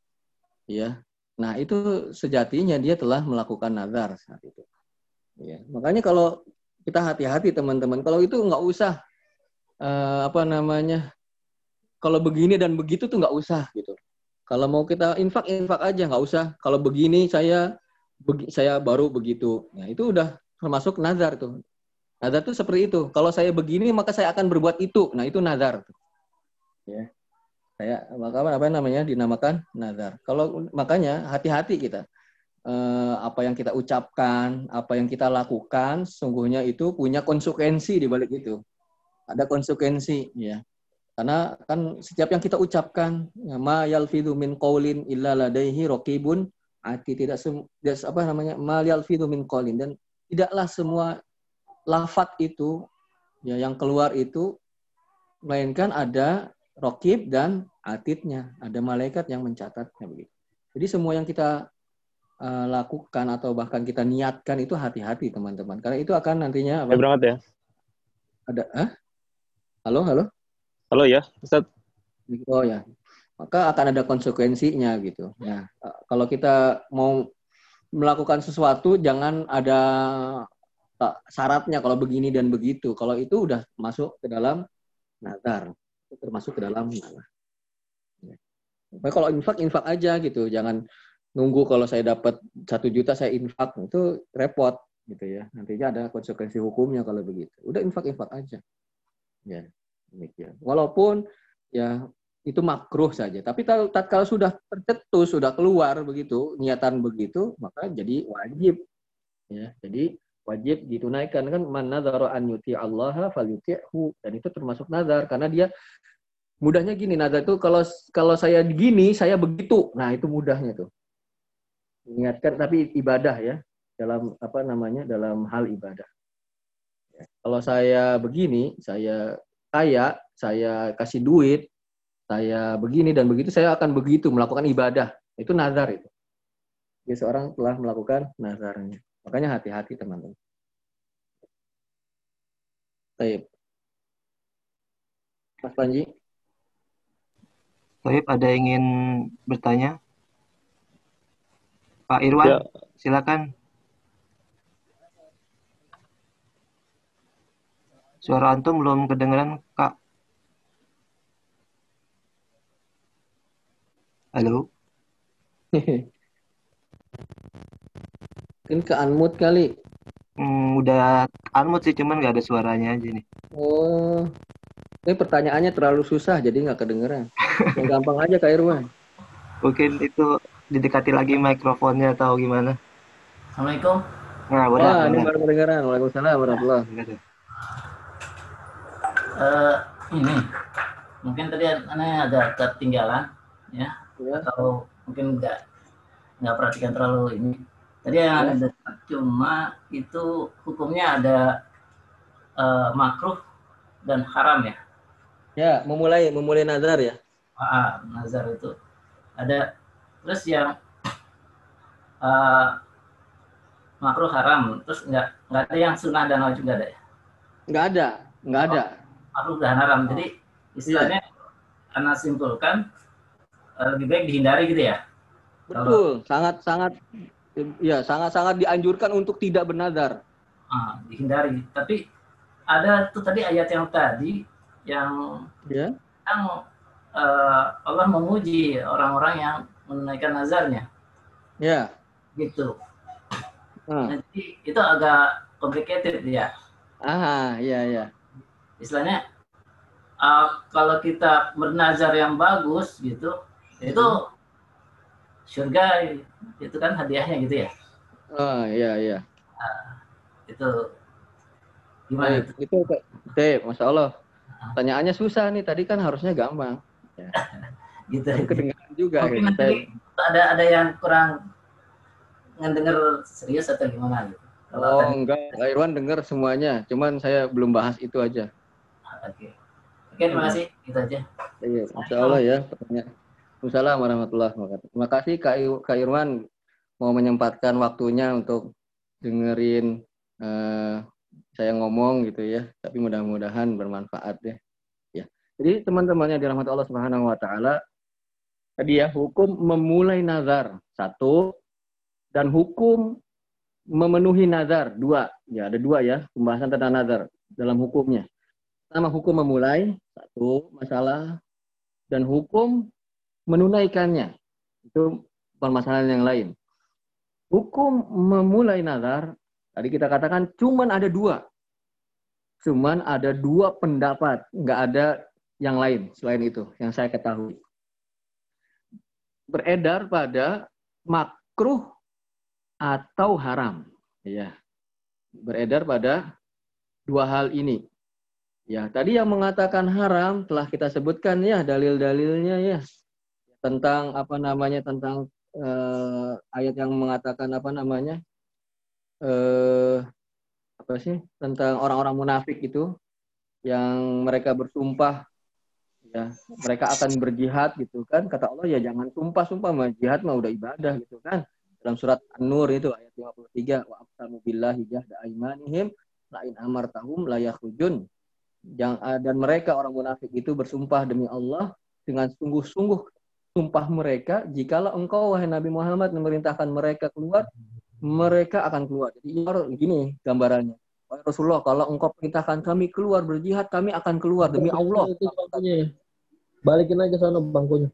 ya. Nah, itu sejatinya dia telah melakukan nazar saat itu. Ya. Makanya kalau kita hati-hati teman-teman, kalau itu nggak usah uh, apa namanya, kalau begini dan begitu tuh nggak usah gitu. Kalau mau kita infak infak aja nggak usah. Kalau begini saya begi, saya baru begitu. Nah itu udah termasuk nazar tuh. Nazar tuh seperti itu. Kalau saya begini maka saya akan berbuat itu. Nah itu nazar. Ya saya maka apa namanya dinamakan nazar. Kalau makanya hati-hati kita eh, apa yang kita ucapkan, apa yang kita lakukan, sungguhnya itu punya konsekuensi di balik itu. Ada konsekuensi, ya. Karena kan setiap yang kita ucapkan, ya, ma yalfidu min qaulin illa ladaihi raqibun ati tidak sem, apa namanya ma yalfidu min qaulin dan tidaklah semua lafat itu ya yang keluar itu melainkan ada rokib dan atitnya. Ada malaikat yang mencatatnya begitu. Jadi semua yang kita uh, lakukan atau bahkan kita niatkan itu hati-hati teman-teman. Karena itu akan nantinya apa? Ya, berangkat ya. Ada ah? Halo, halo. Halo ya, Ustaz. Oh ya. Maka akan ada konsekuensinya gitu. Ya, kalau kita mau melakukan sesuatu jangan ada syaratnya kalau begini dan begitu. Kalau itu udah masuk ke dalam nazar termasuk ke dalam mana. Ya. kalau infak infak aja gitu, jangan nunggu kalau saya dapat satu juta saya infak itu repot gitu ya. Nantinya ada konsekuensi hukumnya kalau begitu. Udah infak infak aja. Ya, demikian. Walaupun ya itu makruh saja. Tapi kalau sudah tercetus, sudah keluar begitu, niatan begitu, maka jadi wajib. Ya, jadi wajib ditunaikan kan man nadzara an yuti Allah falyuti'hu dan itu termasuk nazar karena dia mudahnya gini nazar itu kalau kalau saya gini saya begitu nah itu mudahnya tuh niatkan tapi ibadah ya dalam apa namanya dalam hal ibadah ya. kalau saya begini saya kaya saya kasih duit saya begini dan begitu saya akan begitu melakukan ibadah itu nazar itu jadi seorang telah melakukan nazarnya Makanya hati-hati teman-teman. Baik. Mas Panji. Baik, ada yang ingin bertanya? Pak Irwan, ya. silakan. Suara antum belum kedengeran, Kak. Halo. Mungkin (laughs) ke unmute kali. Hmm, udah unmute sih, cuman nggak ada suaranya aja nih. Oh, ini pertanyaannya terlalu susah, jadi nggak kedengeran. Yang gampang aja Kak Irwan. Mungkin itu didekati lagi mikrofonnya atau gimana? Assalamualaikum. Nah, udah. Wah, ini baru kedengeran. Waalaikumsalam warahmatullahi wabarakatuh. Uh, ini mungkin tadi aneh ada ketinggalan ya, ya. atau mungkin nggak nggak perhatikan terlalu ini Tadi yang ada dekat cuma itu hukumnya ada uh, makruh dan haram ya. Ya, memulai memulai nazar ya. Ah, nazar itu ada terus yang uh, makruh haram terus enggak enggak ada yang sunnah dan wajib enggak ada ya? Enggak ada, enggak ada. Oh, makruh dan haram. Jadi istilahnya ya. karena simpulkan uh, lebih baik dihindari gitu ya. Betul, sangat sangat ya sangat-sangat dianjurkan untuk tidak bernazar. Ah, dihindari. Tapi ada tuh tadi ayat yang tadi yang ya. yang uh, Allah memuji orang-orang yang menunaikan nazarnya. Ya. Gitu. Ah. Jadi itu agak complicated ya. Ah, iya iya. Istilahnya uh, kalau kita bernazar yang bagus gitu, itu hmm surga itu kan hadiahnya gitu ya oh iya iya nah, itu gimana itu itu Dep, masya Allah pertanyaannya susah nih tadi kan harusnya gampang ya. (laughs) gitu kedengaran juga mungkin gitu. nanti ada ada yang kurang ngedenger serius atau gimana gitu? oh enggak, Irwan dengar semuanya. Cuman saya belum bahas itu aja. Oke. Terima kasih. Itu aja. Iya, Insya Allah ya. Assalamualaikum warahmatullahi wabarakatuh. Terima kasih Kak, Irwan mau menyempatkan waktunya untuk dengerin uh, saya ngomong gitu ya. Tapi mudah-mudahan bermanfaat ya. Ya. Jadi teman-temannya dirahmati Allah Subhanahu wa taala tadi ya hukum memulai nazar satu dan hukum memenuhi nazar dua ya ada dua ya pembahasan tentang nazar dalam hukumnya pertama hukum memulai. Satu masalah. Dan hukum menunaikannya. Itu permasalahan yang lain. Hukum memulai nazar tadi kita katakan cuman ada dua. Cuman ada dua pendapat. Nggak ada yang lain selain itu yang saya ketahui. Beredar pada makruh atau haram. Ya. Beredar pada dua hal ini. Ya, tadi yang mengatakan haram telah kita sebutkan ya dalil-dalilnya ya. Tentang apa namanya tentang uh, ayat yang mengatakan apa namanya uh, apa sih tentang orang-orang munafik itu yang mereka bersumpah ya mereka akan berjihad gitu kan. Kata Allah ya jangan sumpah sumpah mah jihad mah udah ibadah gitu kan. Dalam surat An-Nur itu ayat 53 wa aqsamu billahi jahda aimanihim la in amartahum la yakhrujun dan mereka orang munafik itu bersumpah demi Allah dengan sungguh-sungguh sumpah mereka jikalau engkau wahai Nabi Muhammad memerintahkan mereka keluar mereka akan keluar jadi gini gambarannya Wahai Rasulullah, kalau engkau perintahkan kami keluar berjihad, kami akan keluar demi Allah. Balikin aja sana bangkunya.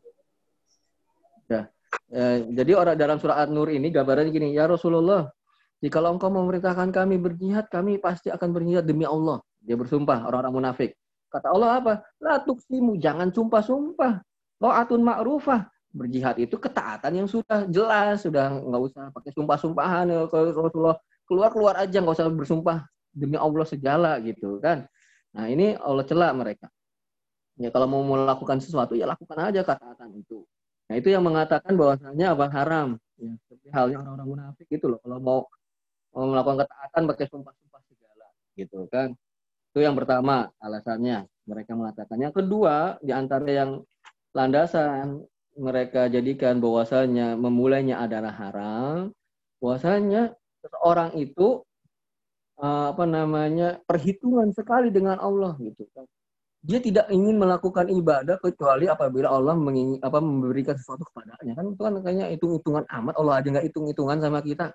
Ya. ya. jadi orang dalam surah An-Nur ini gambarannya gini, ya Rasulullah, jika engkau memerintahkan kami berjihad, kami pasti akan berjihad demi Allah. Dia bersumpah orang-orang munafik. Kata Allah apa? La tuksimu, jangan sumpah-sumpah. atun ma'rufah. Berjihad itu ketaatan yang sudah jelas, sudah nggak usah pakai sumpah-sumpahan. Ya, Rasulullah keluar-keluar aja, nggak usah bersumpah demi Allah segala gitu kan. Nah ini Allah celak mereka. Ya kalau mau melakukan sesuatu ya lakukan aja ketaatan itu. Nah itu yang mengatakan bahwasanya apa haram. Ya, seperti halnya orang-orang munafik itu loh. Kalau mau, mau melakukan ketaatan pakai sumpah-sumpah segala gitu kan. Itu yang pertama alasannya mereka mengatakan. Yang kedua di antara yang landasan mereka jadikan bahwasanya memulainya adalah haram. Bahwasanya seseorang itu Eh, apa namanya perhitungan sekali dengan Allah gitu. Dia tidak ingin melakukan ibadah kecuali apabila Allah mengingin, apa memberikan sesuatu kepadanya kan itu kan kayaknya hitung-hitungan amat Allah aja nggak hitung-hitungan sama kita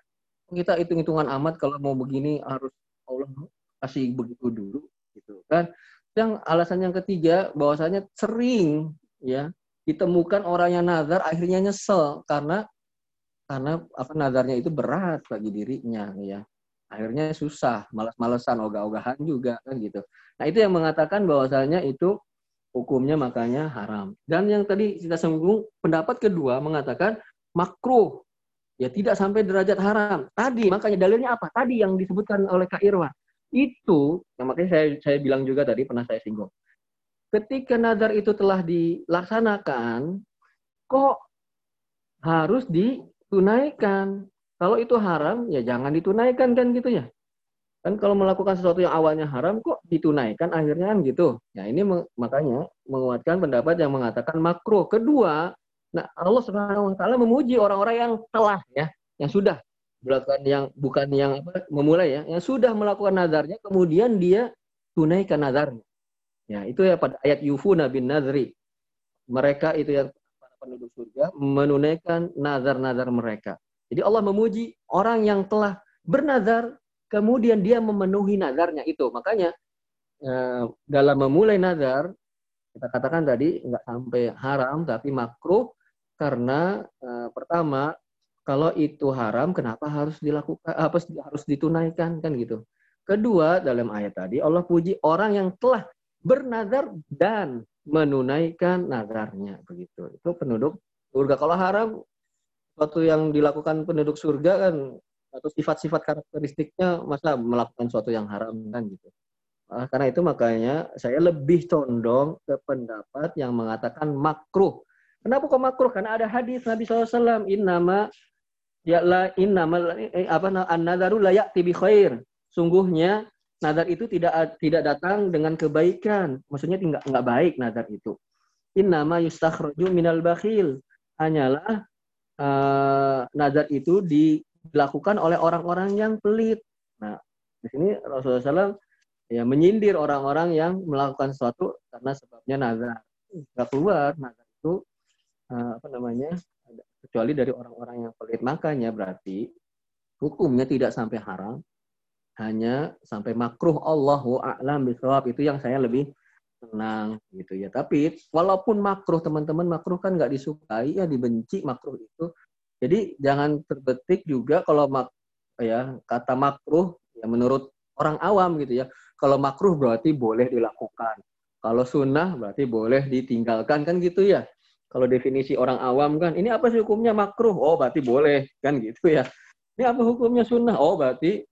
kita hitung-hitungan amat kalau mau begini harus Allah kasih begitu dulu gitu kan yang alasan yang ketiga bahwasanya sering ya ditemukan orang yang nazar akhirnya nyesel karena karena apa nazarnya itu berat bagi dirinya ya akhirnya susah, malas-malesan, ogah-ogahan juga kan gitu. Nah itu yang mengatakan bahwasanya itu hukumnya makanya haram. Dan yang tadi kita singgung pendapat kedua mengatakan makruh ya tidak sampai derajat haram. Tadi makanya dalilnya apa? Tadi yang disebutkan oleh Kak Irwan itu, yang makanya saya saya bilang juga tadi pernah saya singgung. Ketika nazar itu telah dilaksanakan, kok harus ditunaikan? Kalau itu haram, ya jangan ditunaikan kan gitu ya. Kan kalau melakukan sesuatu yang awalnya haram kok ditunaikan akhirnya kan gitu. Ya ini makanya menguatkan pendapat yang mengatakan makruh. Kedua, nah Allah Subhanahu wa taala memuji orang-orang yang telah ya, yang sudah melakukan yang bukan yang apa memulai ya, yang sudah melakukan nazarnya kemudian dia tunaikan nazarnya. Ya, itu ya pada ayat yufuna bin nazri. Mereka itu yang para penduduk surga menunaikan nazar-nazar mereka. Jadi Allah memuji orang yang telah bernazar, kemudian dia memenuhi nazarnya itu. Makanya eh, dalam memulai nazar, kita katakan tadi nggak sampai haram, tapi makruh karena eh, pertama kalau itu haram, kenapa harus dilakukan? Apa harus ditunaikan kan gitu? Kedua dalam ayat tadi Allah puji orang yang telah bernazar dan menunaikan nazarnya begitu. Itu penduduk surga. Kalau haram sesuatu yang dilakukan penduduk surga kan atau sifat-sifat karakteristiknya masa melakukan sesuatu yang haram kan gitu. Nah, karena itu makanya saya lebih condong ke pendapat yang mengatakan makruh. Kenapa kok makruh? Karena ada hadis Nabi SAW, innama ya la inna eh, apa an-nadharu la ya'ti khair. Sungguhnya nadar itu tidak tidak datang dengan kebaikan. Maksudnya tidak enggak baik nadar itu. Inna ma yustakhraju minal bakhil. Hanyalah uh, nadar itu dilakukan oleh orang-orang yang pelit. Nah, di sini Rasulullah SAW ya menyindir orang-orang yang melakukan sesuatu karena sebabnya nazar. Enggak keluar nazar itu uh, apa namanya? Kecuali dari orang-orang yang pelit. Makanya berarti hukumnya tidak sampai haram, hanya sampai makruh Allahu a'lam bisawab itu yang saya lebih tenang gitu ya. Tapi walaupun makruh teman-teman makruh kan nggak disukai ya dibenci makruh itu. Jadi jangan terbetik juga kalau mak ya kata makruh ya menurut orang awam gitu ya. Kalau makruh berarti boleh dilakukan. Kalau sunnah berarti boleh ditinggalkan kan gitu ya. Kalau definisi orang awam kan, ini apa sih hukumnya makruh? Oh, berarti boleh kan gitu ya. Ini apa hukumnya sunnah? Oh, berarti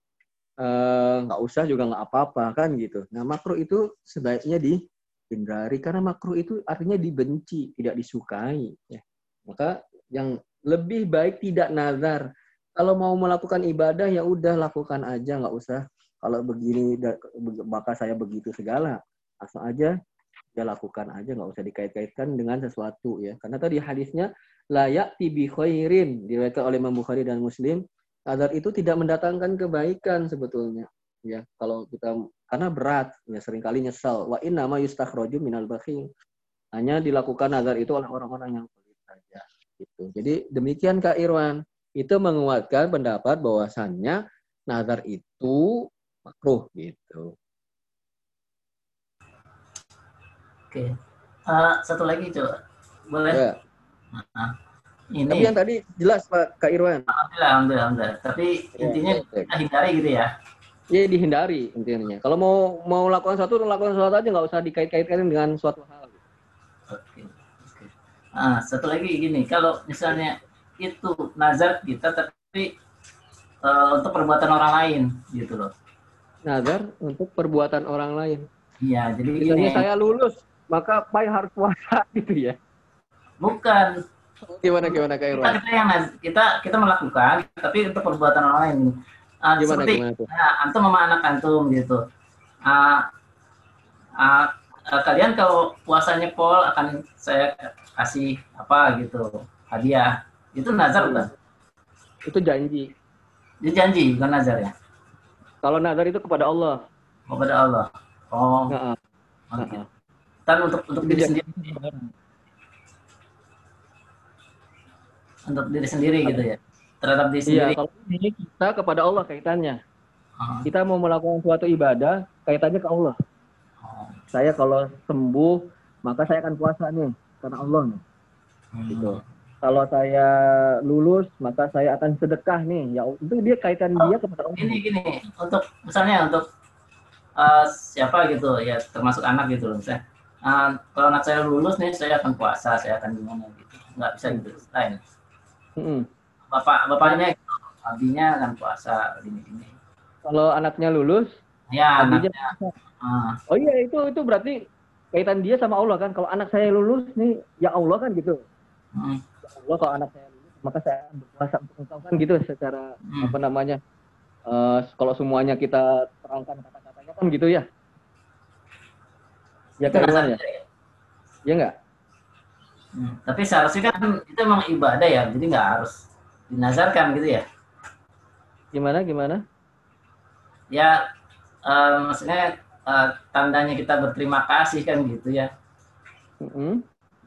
eh, nggak uh, usah juga nggak apa-apa kan gitu. Nah, makruh itu sebaiknya dihindari karena makruh itu artinya dibenci, tidak disukai. Ya. Maka yang lebih baik tidak nazar. Kalau mau melakukan ibadah ya udah lakukan aja, nggak usah. Kalau begini maka saya begitu segala. Asal aja ya lakukan aja nggak usah dikait-kaitkan dengan sesuatu ya. Karena tadi hadisnya layak tibi khairin diriwayatkan oleh Imam Bukhari dan Muslim agar itu tidak mendatangkan kebaikan sebetulnya. Ya kalau kita karena berat ya sering kali nyesal. Wa inna ma minal bakhil. Hanya dilakukan agar itu oleh orang-orang yang pelit saja gitu. Jadi demikian Kak Irwan. Itu menguatkan pendapat bahwasannya nazar itu makruh gitu Oke. Uh, satu lagi coba. Boleh? Ya. Nah, ini. Tapi yang tadi jelas Pak Kak Irwan. Alhamdulillah, alhamdulillah, alhamdulillah. Tapi ya, intinya ya, kita hindari gitu ya. Iya dihindari intinya. Kalau mau mau lakukan sesuatu, lakukan sesuatu aja nggak usah dikait-kaitkan dengan suatu hal. Oke. Oke. Nah, satu lagi gini, kalau misalnya itu nazar kita tapi uh, untuk perbuatan orang lain gitu loh. Nazar untuk perbuatan orang lain. Iya, jadi misalnya saya lulus maka pai harus puasa (laughs) gitu ya? Bukan. Gimana gimana Kak Irwan? Kita, kita yang kita kita melakukan tapi untuk perbuatan orang lain. Uh, gimana, seperti gimana Uh, antum sama anak antum gitu. Uh, uh, uh, kalian kalau puasanya pol akan saya kasih apa gitu hadiah. Itu nazar bukan? Itu janji. Itu janji bukan nazar ya? Kalau nazar itu kepada Allah. Kepada Allah. Oh. Nah, okay. Tapi untuk untuk diri sendiri. Untuk diri sendiri gitu ya. Terhadap diri iya, sendiri. kalau ini kita kepada Allah kaitannya. Uh-huh. Kita mau melakukan suatu ibadah kaitannya ke Allah. Uh-huh. Saya kalau sembuh maka saya akan puasa nih karena Allah nih. Uh-huh. Gitu. Kalau saya lulus maka saya akan sedekah nih. Ya itu dia kaitan oh, dia kepada Allah. Ini gini, untuk misalnya untuk uh, siapa gitu ya termasuk anak gitu loh misalnya uh, kalau anak saya lulus nih saya akan puasa saya akan gimana gitu. Nggak bisa gitu lain. Hmm. bapak bapaknya abinya akan puasa gini gini. Kalau anaknya lulus? Ya anaknya. uh. oh iya itu itu berarti kaitan dia sama Allah kan? Kalau anak saya lulus nih ya Allah kan gitu. Hmm. ya Allah kalau anak saya lulus maka saya berpuasa untuk engkau kan gitu secara hmm. apa namanya uh, kalau semuanya kita terangkan kata-katanya kan gitu ya Ya kan ya? Ya enggak? Hmm, tapi seharusnya kan itu memang ibadah ya, jadi nggak harus dinazarkan gitu ya. Gimana gimana? Ya, uh, maksudnya uh, tandanya kita berterima kasih kan gitu ya. Mm -hmm.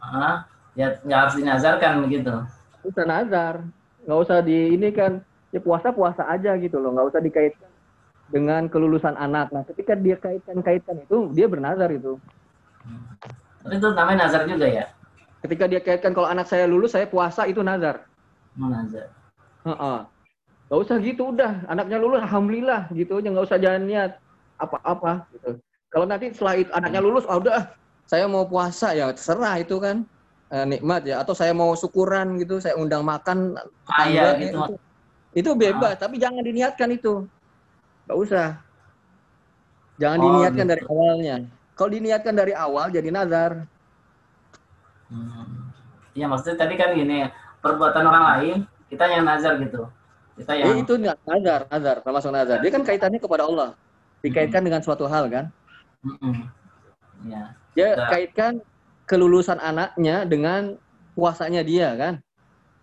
uh, ya nggak harus dinazarkan begitu. Usah nazar, nggak usah di ini kan ya puasa puasa aja gitu loh, nggak usah dikaitkan dengan kelulusan anak. Nah, ketika dia kaitkan-kaitkan itu, dia bernazar itu. Itu namanya nazar juga ya? Ketika dia kaitkan kalau anak saya lulus, saya puasa itu nazar. Oh, nazar. Heeh. Gak usah gitu udah, anaknya lulus alhamdulillah gitu aja nggak usah jangan niat apa-apa gitu. Kalau nanti setelah itu anaknya lulus, oh, udah saya mau puasa ya terserah itu kan e, nikmat ya atau saya mau syukuran gitu, saya undang makan ah, iya, gitu. itu, itu bebas, ah. tapi jangan diniatkan itu. Gak usah. Jangan oh, diniatkan gitu. dari awalnya. Kalau diniatkan dari awal jadi nazar. Hmm. Ya maksudnya tadi kan gini, perbuatan orang lain kita yang nazar gitu. Kita yang eh, itu nazar, nazar, termasuk nazar. Dia kan kaitannya kepada Allah. Dikaitkan hmm. dengan suatu hal kan? Hmm. Ya. Dia Udah. kaitkan kelulusan anaknya dengan puasanya dia kan?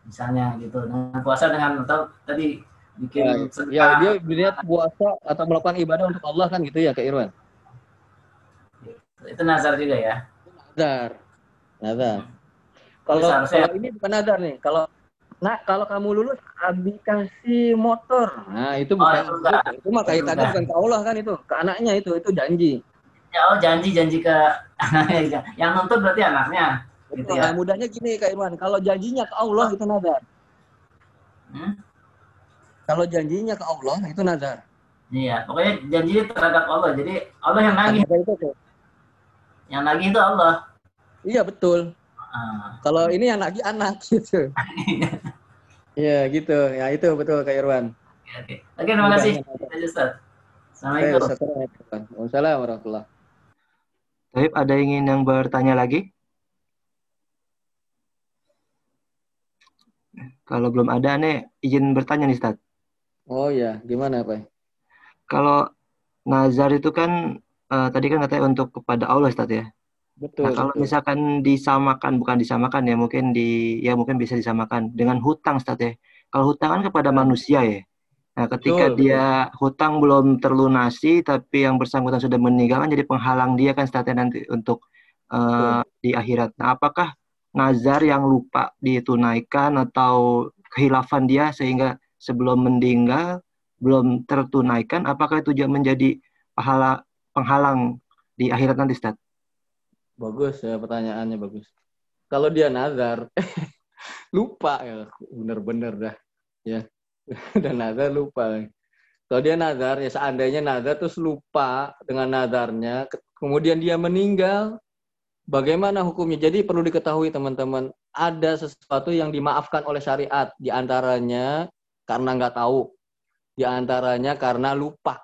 Misalnya gitu. Nah, puasa dengan atau tadi bikin ya, ya dia berniat puasa atau melakukan ibadah untuk Allah kan gitu ya Kak Irwan? Itu nazar juga ya? Nazar. Nazar. Kalau kalau ini bukan nazar nih. Kalau nah kalau kamu lulus abi kasih motor. Nah, itu oh, bukan oh, itu, itu mah kaitannya bukan ke Allah kan itu, ke anaknya itu, itu janji. Ya, oh janji janji ke (laughs) yang nonton berarti anaknya. Gitu ya. Nah, mudahnya gini Kak Irwan, kalau janjinya ke Allah itu nazar. Hmm? Kalau janjinya ke Allah itu nazar. Iya, pokoknya janji terhadap Allah. Jadi Allah yang nagih. Yang nagih itu Allah. Iya betul. Uh. Kalau ini yang lagi anak (laughs) gitu. Iya gitu. Ya itu betul Kak Irwan. Oke, oke. Oke, terima kasih. Ustaz. Assalamualaikum. Waalaikumsalam warahmatullahi Baik, ada ingin yang bertanya lagi? Kalau belum ada nih, izin bertanya nih, Ustaz. Oh ya, gimana Pak? Kalau nazar itu kan, uh, tadi kan katanya untuk kepada Allah, Ustaz ya? Betul. Nah, kalau betul. misalkan disamakan, bukan disamakan ya, mungkin di ya mungkin bisa disamakan dengan hutang, Ustaz ya. Kalau hutang kan kepada manusia ya. Nah, ketika betul, dia betul. hutang belum terlunasi, tapi yang bersangkutan sudah meninggal kan jadi penghalang dia kan Ustaz ya nanti untuk uh, di akhirat. Nah, apakah nazar yang lupa ditunaikan atau kehilafan dia sehingga sebelum meninggal belum tertunaikan, apakah itu juga menjadi pahala penghalang di akhirat nanti, Ustaz? Bagus ya pertanyaannya bagus. Kalau dia nazar, (laughs) lupa ya, bener-bener dah. Ya, (laughs) dan nazar lupa. Kalau dia nazar, ya seandainya nazar terus lupa dengan nazarnya, kemudian dia meninggal, bagaimana hukumnya? Jadi perlu diketahui teman-teman, ada sesuatu yang dimaafkan oleh syariat, di antaranya karena nggak tahu, di antaranya karena lupa.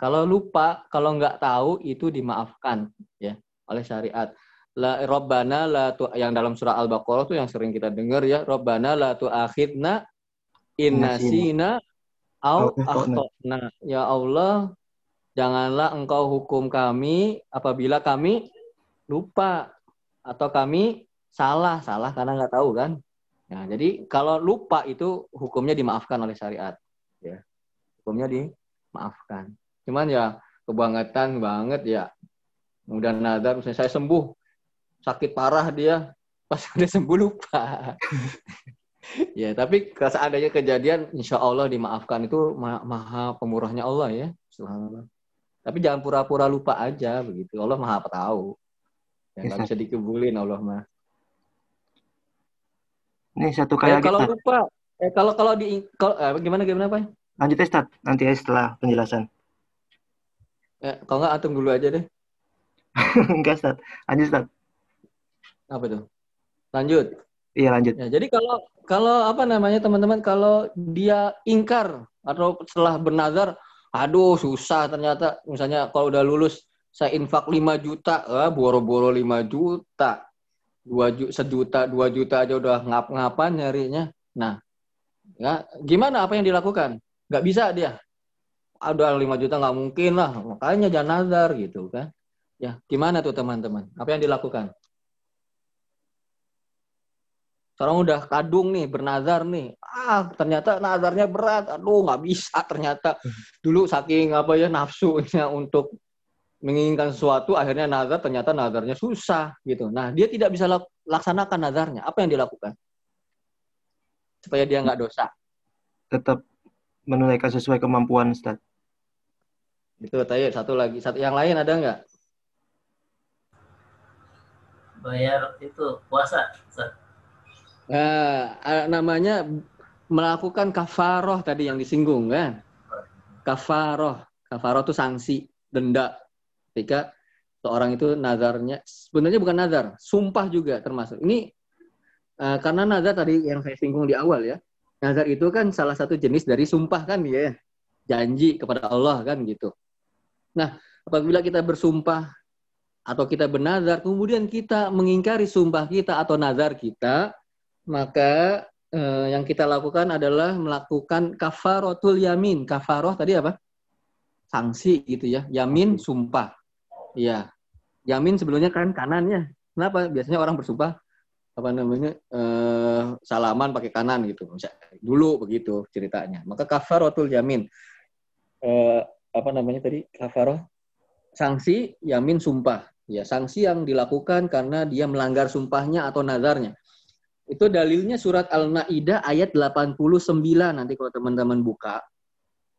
Kalau lupa, kalau nggak tahu itu dimaafkan, ya oleh syariat. La Rabbana la tu, yang dalam surah Al-Baqarah tuh yang sering kita dengar ya, Rabbana la tu'akhidna innasina au akhtana. Ya Allah, janganlah engkau hukum kami apabila kami lupa atau kami salah, salah karena nggak tahu kan. Nah, jadi kalau lupa itu hukumnya dimaafkan oleh syariat. Ya. Hukumnya dimaafkan. Cuman ya kebangetan banget ya. Kemudian nazar misalnya saya sembuh. Sakit parah dia. (laughs) Pas udah sembuh lupa. (laughs) Ya tapi seandainya kejadian insya Allah dimaafkan itu ma maha pemurahnya Allah ya. Subhanallah. Tapi jangan pura-pura lupa aja begitu. Allah maha tahu. Ya nggak bisa dikebulin Allah mah. Ini satu kali eh, kalau lupa eh, kalau kalau di kalau, eh, gimana gimana pak? Lanjut ya nanti ya setelah penjelasan eh, kalau nggak atung dulu aja deh (laughs) Enggak, Ustaz. Lanjut, Ustaz. Apa tuh? Lanjut. Iya, lanjut. Ya, jadi kalau kalau apa namanya teman-teman kalau dia ingkar atau setelah bernazar, aduh susah ternyata misalnya kalau udah lulus saya infak 5 juta, ah, boro-boro 5 juta. 2 juta, sejuta, 2 juta aja udah ngap-ngapan nyarinya. Nah, ya gimana apa yang dilakukan? Nggak bisa dia. Ada 5 juta nggak mungkin lah, makanya jangan nazar gitu kan. Ya, gimana tuh teman-teman? Apa yang dilakukan? Sekarang udah kadung nih, bernazar nih. Ah, ternyata nazarnya berat. Aduh, nggak bisa ternyata. Dulu saking apa ya nafsunya untuk menginginkan sesuatu, akhirnya nazar ternyata nazarnya susah gitu. Nah, dia tidak bisa laksanakan nazarnya. Apa yang dilakukan? Supaya dia nggak dosa. Tetap menunaikan sesuai kemampuan, Ustaz. Itu tadi satu lagi. Satu yang lain ada nggak? bayar itu puasa. Nah, namanya melakukan kafaroh tadi yang disinggung kan. Kafaroh. Kafaroh itu sanksi, denda. Ketika seorang itu nazarnya, sebenarnya bukan nazar, sumpah juga termasuk. Ini uh, karena nazar tadi yang saya singgung di awal ya. Nazar itu kan salah satu jenis dari sumpah kan dia. Janji kepada Allah kan gitu. Nah, apabila kita bersumpah atau kita bernazar, kemudian kita mengingkari sumpah kita atau nazar kita, maka eh, yang kita lakukan adalah melakukan kafarotul yamin. Kafaroh tadi apa? Sanksi gitu ya. Yamin sumpah. Iya. Yamin sebelumnya kan kanannya. Kenapa? Biasanya orang bersumpah apa namanya eh, salaman pakai kanan gitu. Dulu begitu ceritanya. Maka kafarotul yamin. Eh, apa namanya tadi? Kafaroh sanksi yamin sumpah. Ya, sanksi yang dilakukan karena dia melanggar sumpahnya atau nazarnya. Itu dalilnya surat Al-Maidah ayat 89 nanti kalau teman-teman buka.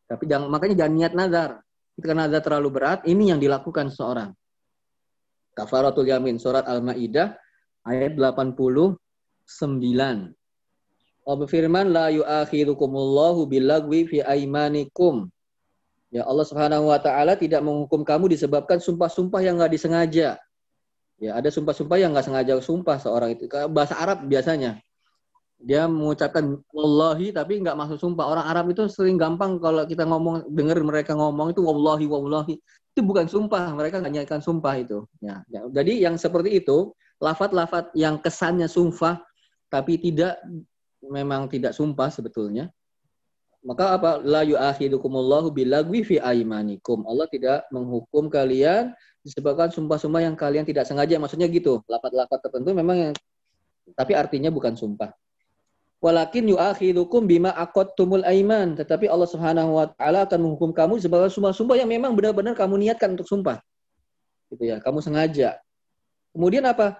Tapi jangan makanya jangan niat nazar. Karena nazar terlalu berat, ini yang dilakukan seorang. Kafaratul yamin surat Al-Maidah ayat 89. Allah berfirman la yu'akhirukumullahu bilagwi fi aimanikum. Ya Allah Subhanahu wa taala tidak menghukum kamu disebabkan sumpah-sumpah yang nggak disengaja. Ya, ada sumpah-sumpah yang nggak sengaja sumpah seorang itu. Bahasa Arab biasanya. Dia mengucapkan wallahi tapi nggak masuk sumpah. Orang Arab itu sering gampang kalau kita ngomong dengar mereka ngomong itu wallahi wallahi. Itu bukan sumpah, mereka nggak nyatakan sumpah itu. Ya, ya. Jadi yang seperti itu, lafat-lafat yang kesannya sumpah tapi tidak memang tidak sumpah sebetulnya. Maka apa? La yu'akhidukumullahu bilagwi fi aimanikum. Allah tidak menghukum kalian disebabkan sumpah-sumpah yang kalian tidak sengaja. Maksudnya gitu, lapat-lapat tertentu memang yang tapi artinya bukan sumpah. Walakin yu'akhidukum bima aqadtumul aiman. Tetapi Allah Subhanahu wa taala akan menghukum kamu disebabkan sumpah-sumpah yang memang benar-benar kamu niatkan untuk sumpah. Gitu ya, kamu sengaja. Kemudian apa?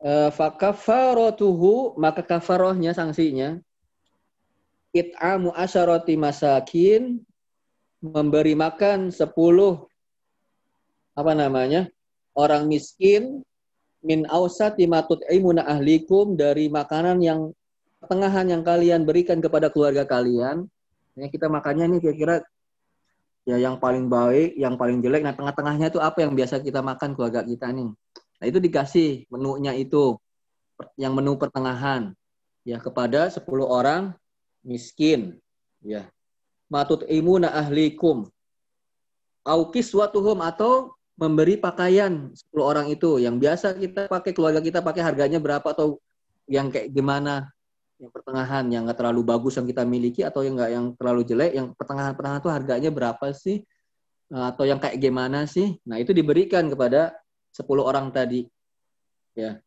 E, fakafaratuhu maka kafarohnya sanksinya it'amu asyarati masakin memberi makan sepuluh apa namanya orang miskin min ausati matut ahlikum dari makanan yang pertengahan yang kalian berikan kepada keluarga kalian. Ya, kita makannya ini kira-kira ya yang paling baik, yang paling jelek. Nah tengah-tengahnya itu apa yang biasa kita makan keluarga kita nih. Nah itu dikasih menunya itu yang menu pertengahan ya kepada 10 orang miskin ya. Matut imuna ahlikum. Aukis watuhum atau memberi pakaian 10 orang itu. Yang biasa kita pakai keluarga kita pakai harganya berapa atau yang kayak gimana. Yang pertengahan yang nggak terlalu bagus yang kita miliki atau yang nggak yang terlalu jelek. Yang pertengahan pertengahan itu harganya berapa sih? Nah, atau yang kayak gimana sih? Nah itu diberikan kepada 10 orang tadi ya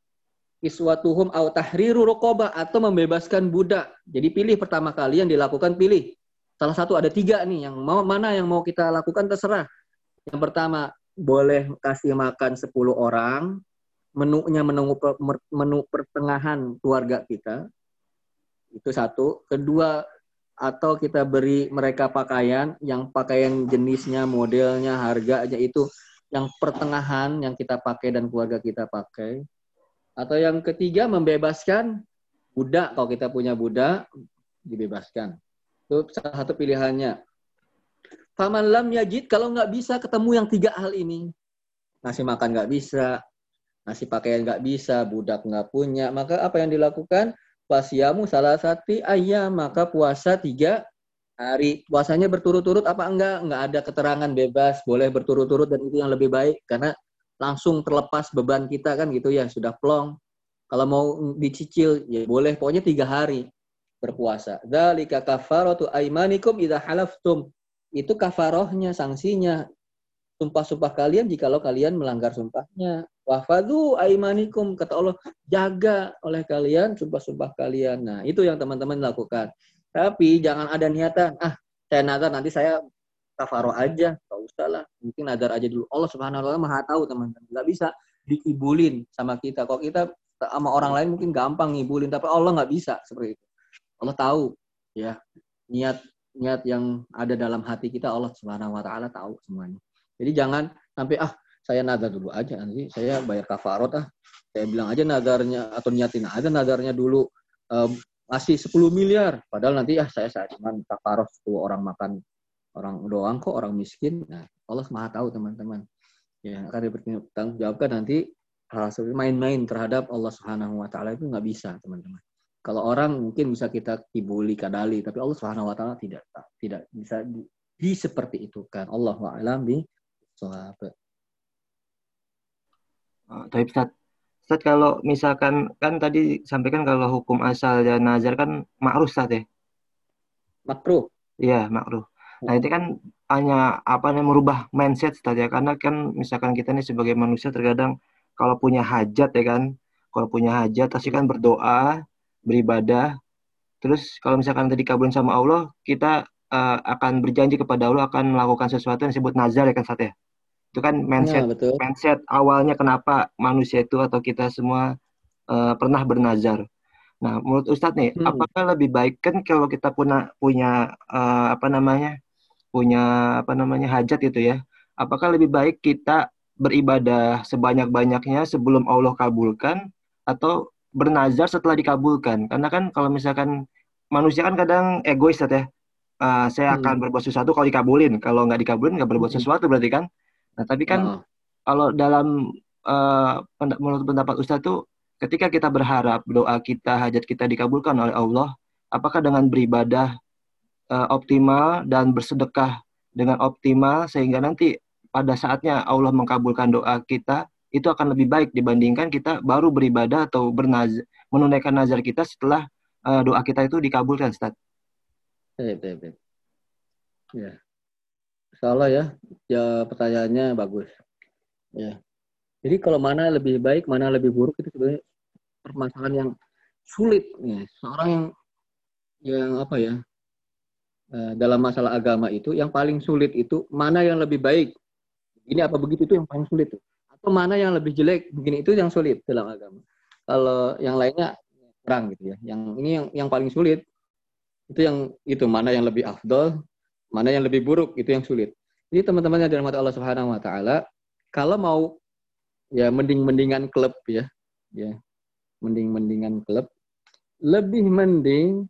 iswatuhum au tahriru rokobah atau membebaskan budak jadi pilih pertama kali yang dilakukan pilih salah satu ada tiga nih yang mau mana yang mau kita lakukan terserah yang pertama boleh kasih makan 10 orang, menunya menu menu pertengahan keluarga kita. Itu satu. Kedua, atau kita beri mereka pakaian yang pakaian jenisnya, modelnya, harga aja itu yang pertengahan yang kita pakai dan keluarga kita pakai. Atau yang ketiga membebaskan budak kalau kita punya budak dibebaskan. Itu salah satu pilihannya. Faman lam yajid, kalau nggak bisa ketemu yang tiga hal ini. Ngasih makan nggak bisa, ngasih pakaian nggak bisa, budak nggak punya. Maka apa yang dilakukan? Pasiamu salah satu ayam, maka puasa tiga hari. Puasanya berturut-turut apa enggak? Enggak ada keterangan bebas, boleh berturut-turut dan itu yang lebih baik. Karena langsung terlepas beban kita kan gitu ya, sudah plong. Kalau mau dicicil, ya boleh. Pokoknya tiga hari berpuasa. Dalika kafaratu aimanikum idha halaftum itu kafarohnya, sanksinya. Sumpah-sumpah kalian jikalau kalian melanggar sumpahnya. Wafadu aimanikum, kata Allah, jaga oleh kalian sumpah-sumpah kalian. Nah, itu yang teman-teman lakukan. Tapi jangan ada niatan, ah, saya nazar nanti saya kafaroh aja. Gak usah lah. Mungkin nazar aja dulu. Allah subhanahu wa ta'ala maha tahu teman-teman. Gak bisa diibulin sama kita. Kalau kita sama orang lain mungkin gampang ngibulin, tapi Allah nggak bisa seperti itu. Allah tahu ya niat niat yang ada dalam hati kita Allah Subhanahu wa taala tahu semuanya. Jadi jangan sampai ah saya nazar dulu aja nanti saya bayar kafarot ah. Saya bilang aja nazarnya atau niatin aja nazarnya dulu um, ngasih 10 miliar padahal nanti ah saya saya cuma kafarot 10 orang makan orang doang kok orang miskin. Nah, Allah Maha tahu teman-teman. Ya, akan dipertanggung jawabkan nanti hal seperti main-main terhadap Allah Subhanahu wa taala itu nggak bisa, teman-teman. Kalau orang mungkin bisa kita kibuli kadali, tapi Allah Subhanahu wa taala tidak tidak bisa di, di seperti itu kan. Allah a'lam bi shawab. Uh, tapi Ustaz, Ustaz kalau misalkan kan tadi sampaikan kalau hukum asal dan nazar kan makruh Ustaz ya. Makruh. Iya, makruh. Nah, itu kan hanya apa namanya merubah mindset Ustaz ya karena kan misalkan kita nih sebagai manusia terkadang kalau punya hajat ya kan, kalau punya hajat pasti kan berdoa, beribadah. Terus kalau misalkan tadi kabulin sama Allah, kita uh, akan berjanji kepada Allah akan melakukan sesuatu yang disebut nazar ya kan Ustaz ya itu kan mindset ya, betul. mindset awalnya kenapa manusia itu atau kita semua uh, pernah bernazar. Nah, menurut Ustadz nih, hmm. apakah lebih baik kan kalau kita punya punya uh, apa namanya punya apa namanya hajat itu ya? Apakah lebih baik kita beribadah sebanyak-banyaknya sebelum Allah kabulkan atau bernazar setelah dikabulkan? Karena kan kalau misalkan manusia kan kadang egois ya. Uh, saya hmm. akan berbuat sesuatu kalau dikabulin. Kalau nggak dikabulin nggak berbuat hmm. sesuatu berarti kan? Nah, tapi kan uh. kalau dalam uh, menurut pendapat Ustaz tuh ketika kita berharap doa kita, hajat kita dikabulkan oleh Allah, apakah dengan beribadah uh, optimal dan bersedekah dengan optimal sehingga nanti pada saatnya Allah mengkabulkan doa kita itu akan lebih baik dibandingkan kita baru beribadah atau bernaz menunaikan nazar kita setelah uh, doa kita itu dikabulkan, Ustaz. Ya, ya. Salah ya, ya pertanyaannya bagus. Ya. Jadi kalau mana lebih baik, mana lebih buruk itu sebenarnya permasalahan yang sulit. Ya. Seorang yang yang apa ya eh, dalam masalah agama itu yang paling sulit itu mana yang lebih baik. Ini apa begitu itu yang paling sulit tuh. Atau mana yang lebih jelek begini itu yang sulit dalam agama. Kalau yang lainnya kurang gitu ya. Yang ini yang yang paling sulit itu yang itu mana yang lebih afdol, Mana yang lebih buruk itu yang sulit. Jadi teman-teman yang dirahmati Allah Subhanahu wa taala, kalau mau ya mending-mendingan klub ya, ya. Mending-mendingan klub, lebih mending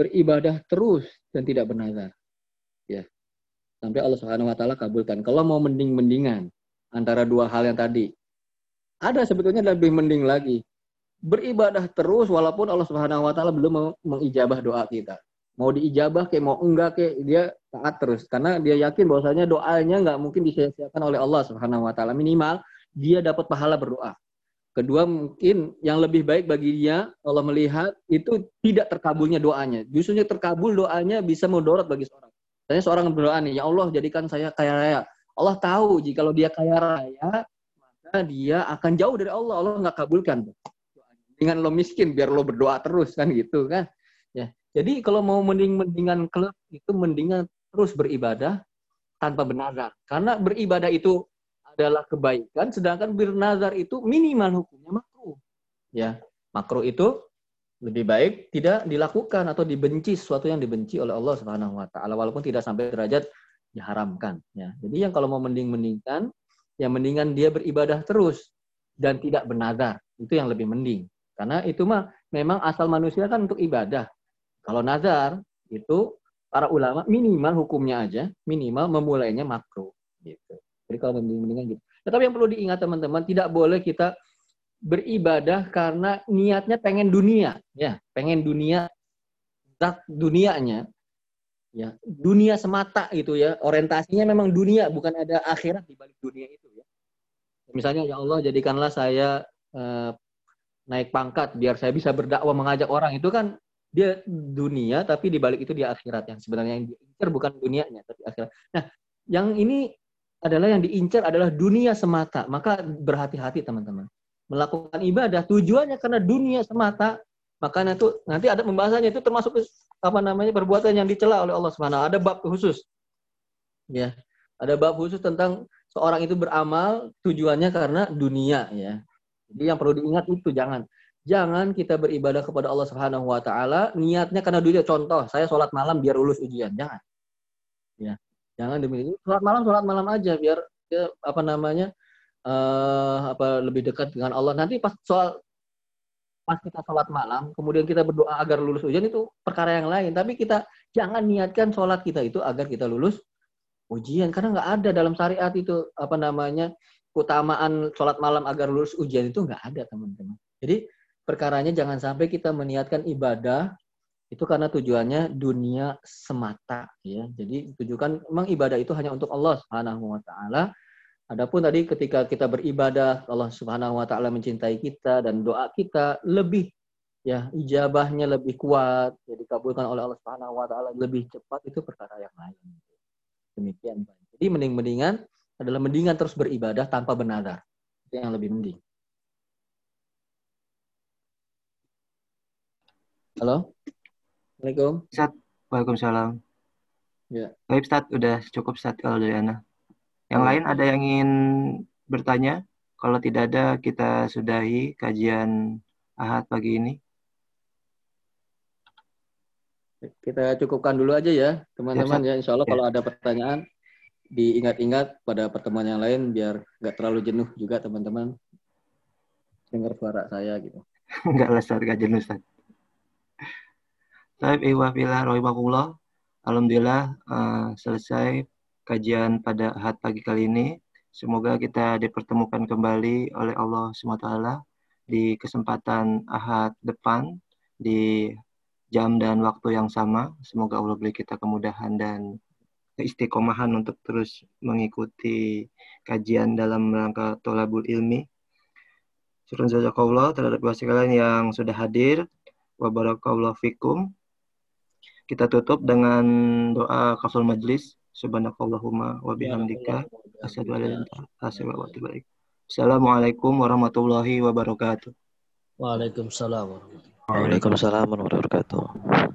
beribadah terus dan tidak bernazar. Ya. Sampai Allah Subhanahu wa taala kabulkan. Kalau mau mending-mendingan antara dua hal yang tadi, ada sebetulnya lebih mending lagi. Beribadah terus walaupun Allah Subhanahu wa taala belum mengijabah doa kita mau diijabah kayak mau enggak kayak dia taat terus karena dia yakin bahwasanya doanya nggak mungkin disia-siakan oleh Allah Subhanahu wa taala minimal dia dapat pahala berdoa. Kedua mungkin yang lebih baik bagi dia Allah melihat itu tidak terkabulnya doanya. Justru terkabul doanya bisa mudorot bagi seorang. Misalnya seorang berdoa nih, ya Allah jadikan saya kaya raya. Allah tahu jika kalau dia kaya raya maka dia akan jauh dari Allah. Allah nggak kabulkan. Dengan lo miskin biar lo berdoa terus kan gitu kan. Ya, jadi kalau mau mending-mendingan klub itu mendingan terus beribadah tanpa bernazar. Karena beribadah itu adalah kebaikan, sedangkan bernazar itu minimal hukumnya makruh. Ya, makruh itu lebih baik tidak dilakukan atau dibenci sesuatu yang dibenci oleh Allah Subhanahu wa taala walaupun tidak sampai derajat diharamkan ya. Jadi yang kalau mau mending-mendingkan yang mendingan dia beribadah terus dan tidak bernazar. Itu yang lebih mending. Karena itu mah memang asal manusia kan untuk ibadah. Kalau nazar itu para ulama minimal hukumnya aja, minimal memulainya makro gitu. Jadi kalau mendingan gitu. Tetapi yang perlu diingat teman-teman, tidak boleh kita beribadah karena niatnya pengen dunia, ya, pengen dunia zat dunianya, ya, dunia semata gitu ya. Orientasinya memang dunia, bukan ada akhirat di balik dunia itu ya. Misalnya ya Allah jadikanlah saya eh, naik pangkat biar saya bisa berdakwah mengajak orang itu kan dia dunia tapi di balik itu dia akhirat yang sebenarnya yang diincar bukan dunianya tapi akhirat. Nah, yang ini adalah yang diincar adalah dunia semata. Maka berhati-hati teman-teman. Melakukan ibadah tujuannya karena dunia semata, maka itu nanti ada pembahasannya itu termasuk apa namanya perbuatan yang dicela oleh Allah Subhanahu Ada bab khusus. Ya. Ada bab khusus tentang seorang itu beramal tujuannya karena dunia ya. Jadi yang perlu diingat itu jangan Jangan kita beribadah kepada Allah Subhanahu wa taala niatnya karena dunia. Contoh, saya sholat malam biar lulus ujian. Jangan. Ya. Jangan demi itu. Sholat malam sholat malam aja biar ya, apa namanya? Uh, apa lebih dekat dengan Allah. Nanti pas soal pas kita sholat malam, kemudian kita berdoa agar lulus ujian itu perkara yang lain. Tapi kita jangan niatkan sholat kita itu agar kita lulus ujian karena nggak ada dalam syariat itu apa namanya keutamaan sholat malam agar lulus ujian itu nggak ada teman-teman. Jadi perkaranya jangan sampai kita meniatkan ibadah itu karena tujuannya dunia semata ya. Jadi tujukan memang ibadah itu hanya untuk Allah Subhanahu wa taala. Adapun tadi ketika kita beribadah, Allah Subhanahu wa taala mencintai kita dan doa kita lebih ya ijabahnya lebih kuat, jadi dikabulkan oleh Allah Subhanahu wa taala lebih cepat itu perkara yang lain. Demikian. Jadi mending-mendingan adalah mendingan terus beribadah tanpa benadar. Itu yang lebih mending. Halo? Assalamualaikum. Ustaz, Waalaikumsalam. Ya. Baik, Ustaz. Udah cukup, Ustaz, kalau dari Ana. Yang lain ada yang ingin bertanya? Kalau tidak ada, kita sudahi kajian Ahad pagi ini. Kita cukupkan dulu aja ya, teman-teman ya. Insya Allah ya. kalau ada pertanyaan, diingat-ingat pada pertemuan yang lain biar nggak terlalu jenuh juga teman-teman dengar suara saya gitu. (laughs) Nggak lah, Ustaz. Nggak jenuh, Ustaz. Taib Iwafillah Alhamdulillah uh, selesai kajian pada Ahad pagi kali ini. Semoga kita dipertemukan kembali oleh Allah SWT di kesempatan Ahad depan di jam dan waktu yang sama. Semoga Allah beri kita kemudahan dan keistiqomahan untuk terus mengikuti kajian dalam rangka tolabul ilmi. Syukur jazakallah terhadap sekalian yang sudah hadir. Wabarakallahu fikum. Kita tutup dengan doa kaful majlis. Subhanakallahumma wa bihamdika asyhadu an la ilaha illa anta Assalamualaikum warahmatullahi wabarakatuh. Waalaikumsalam Waalaikumsalam warahmatullahi wabarakatuh.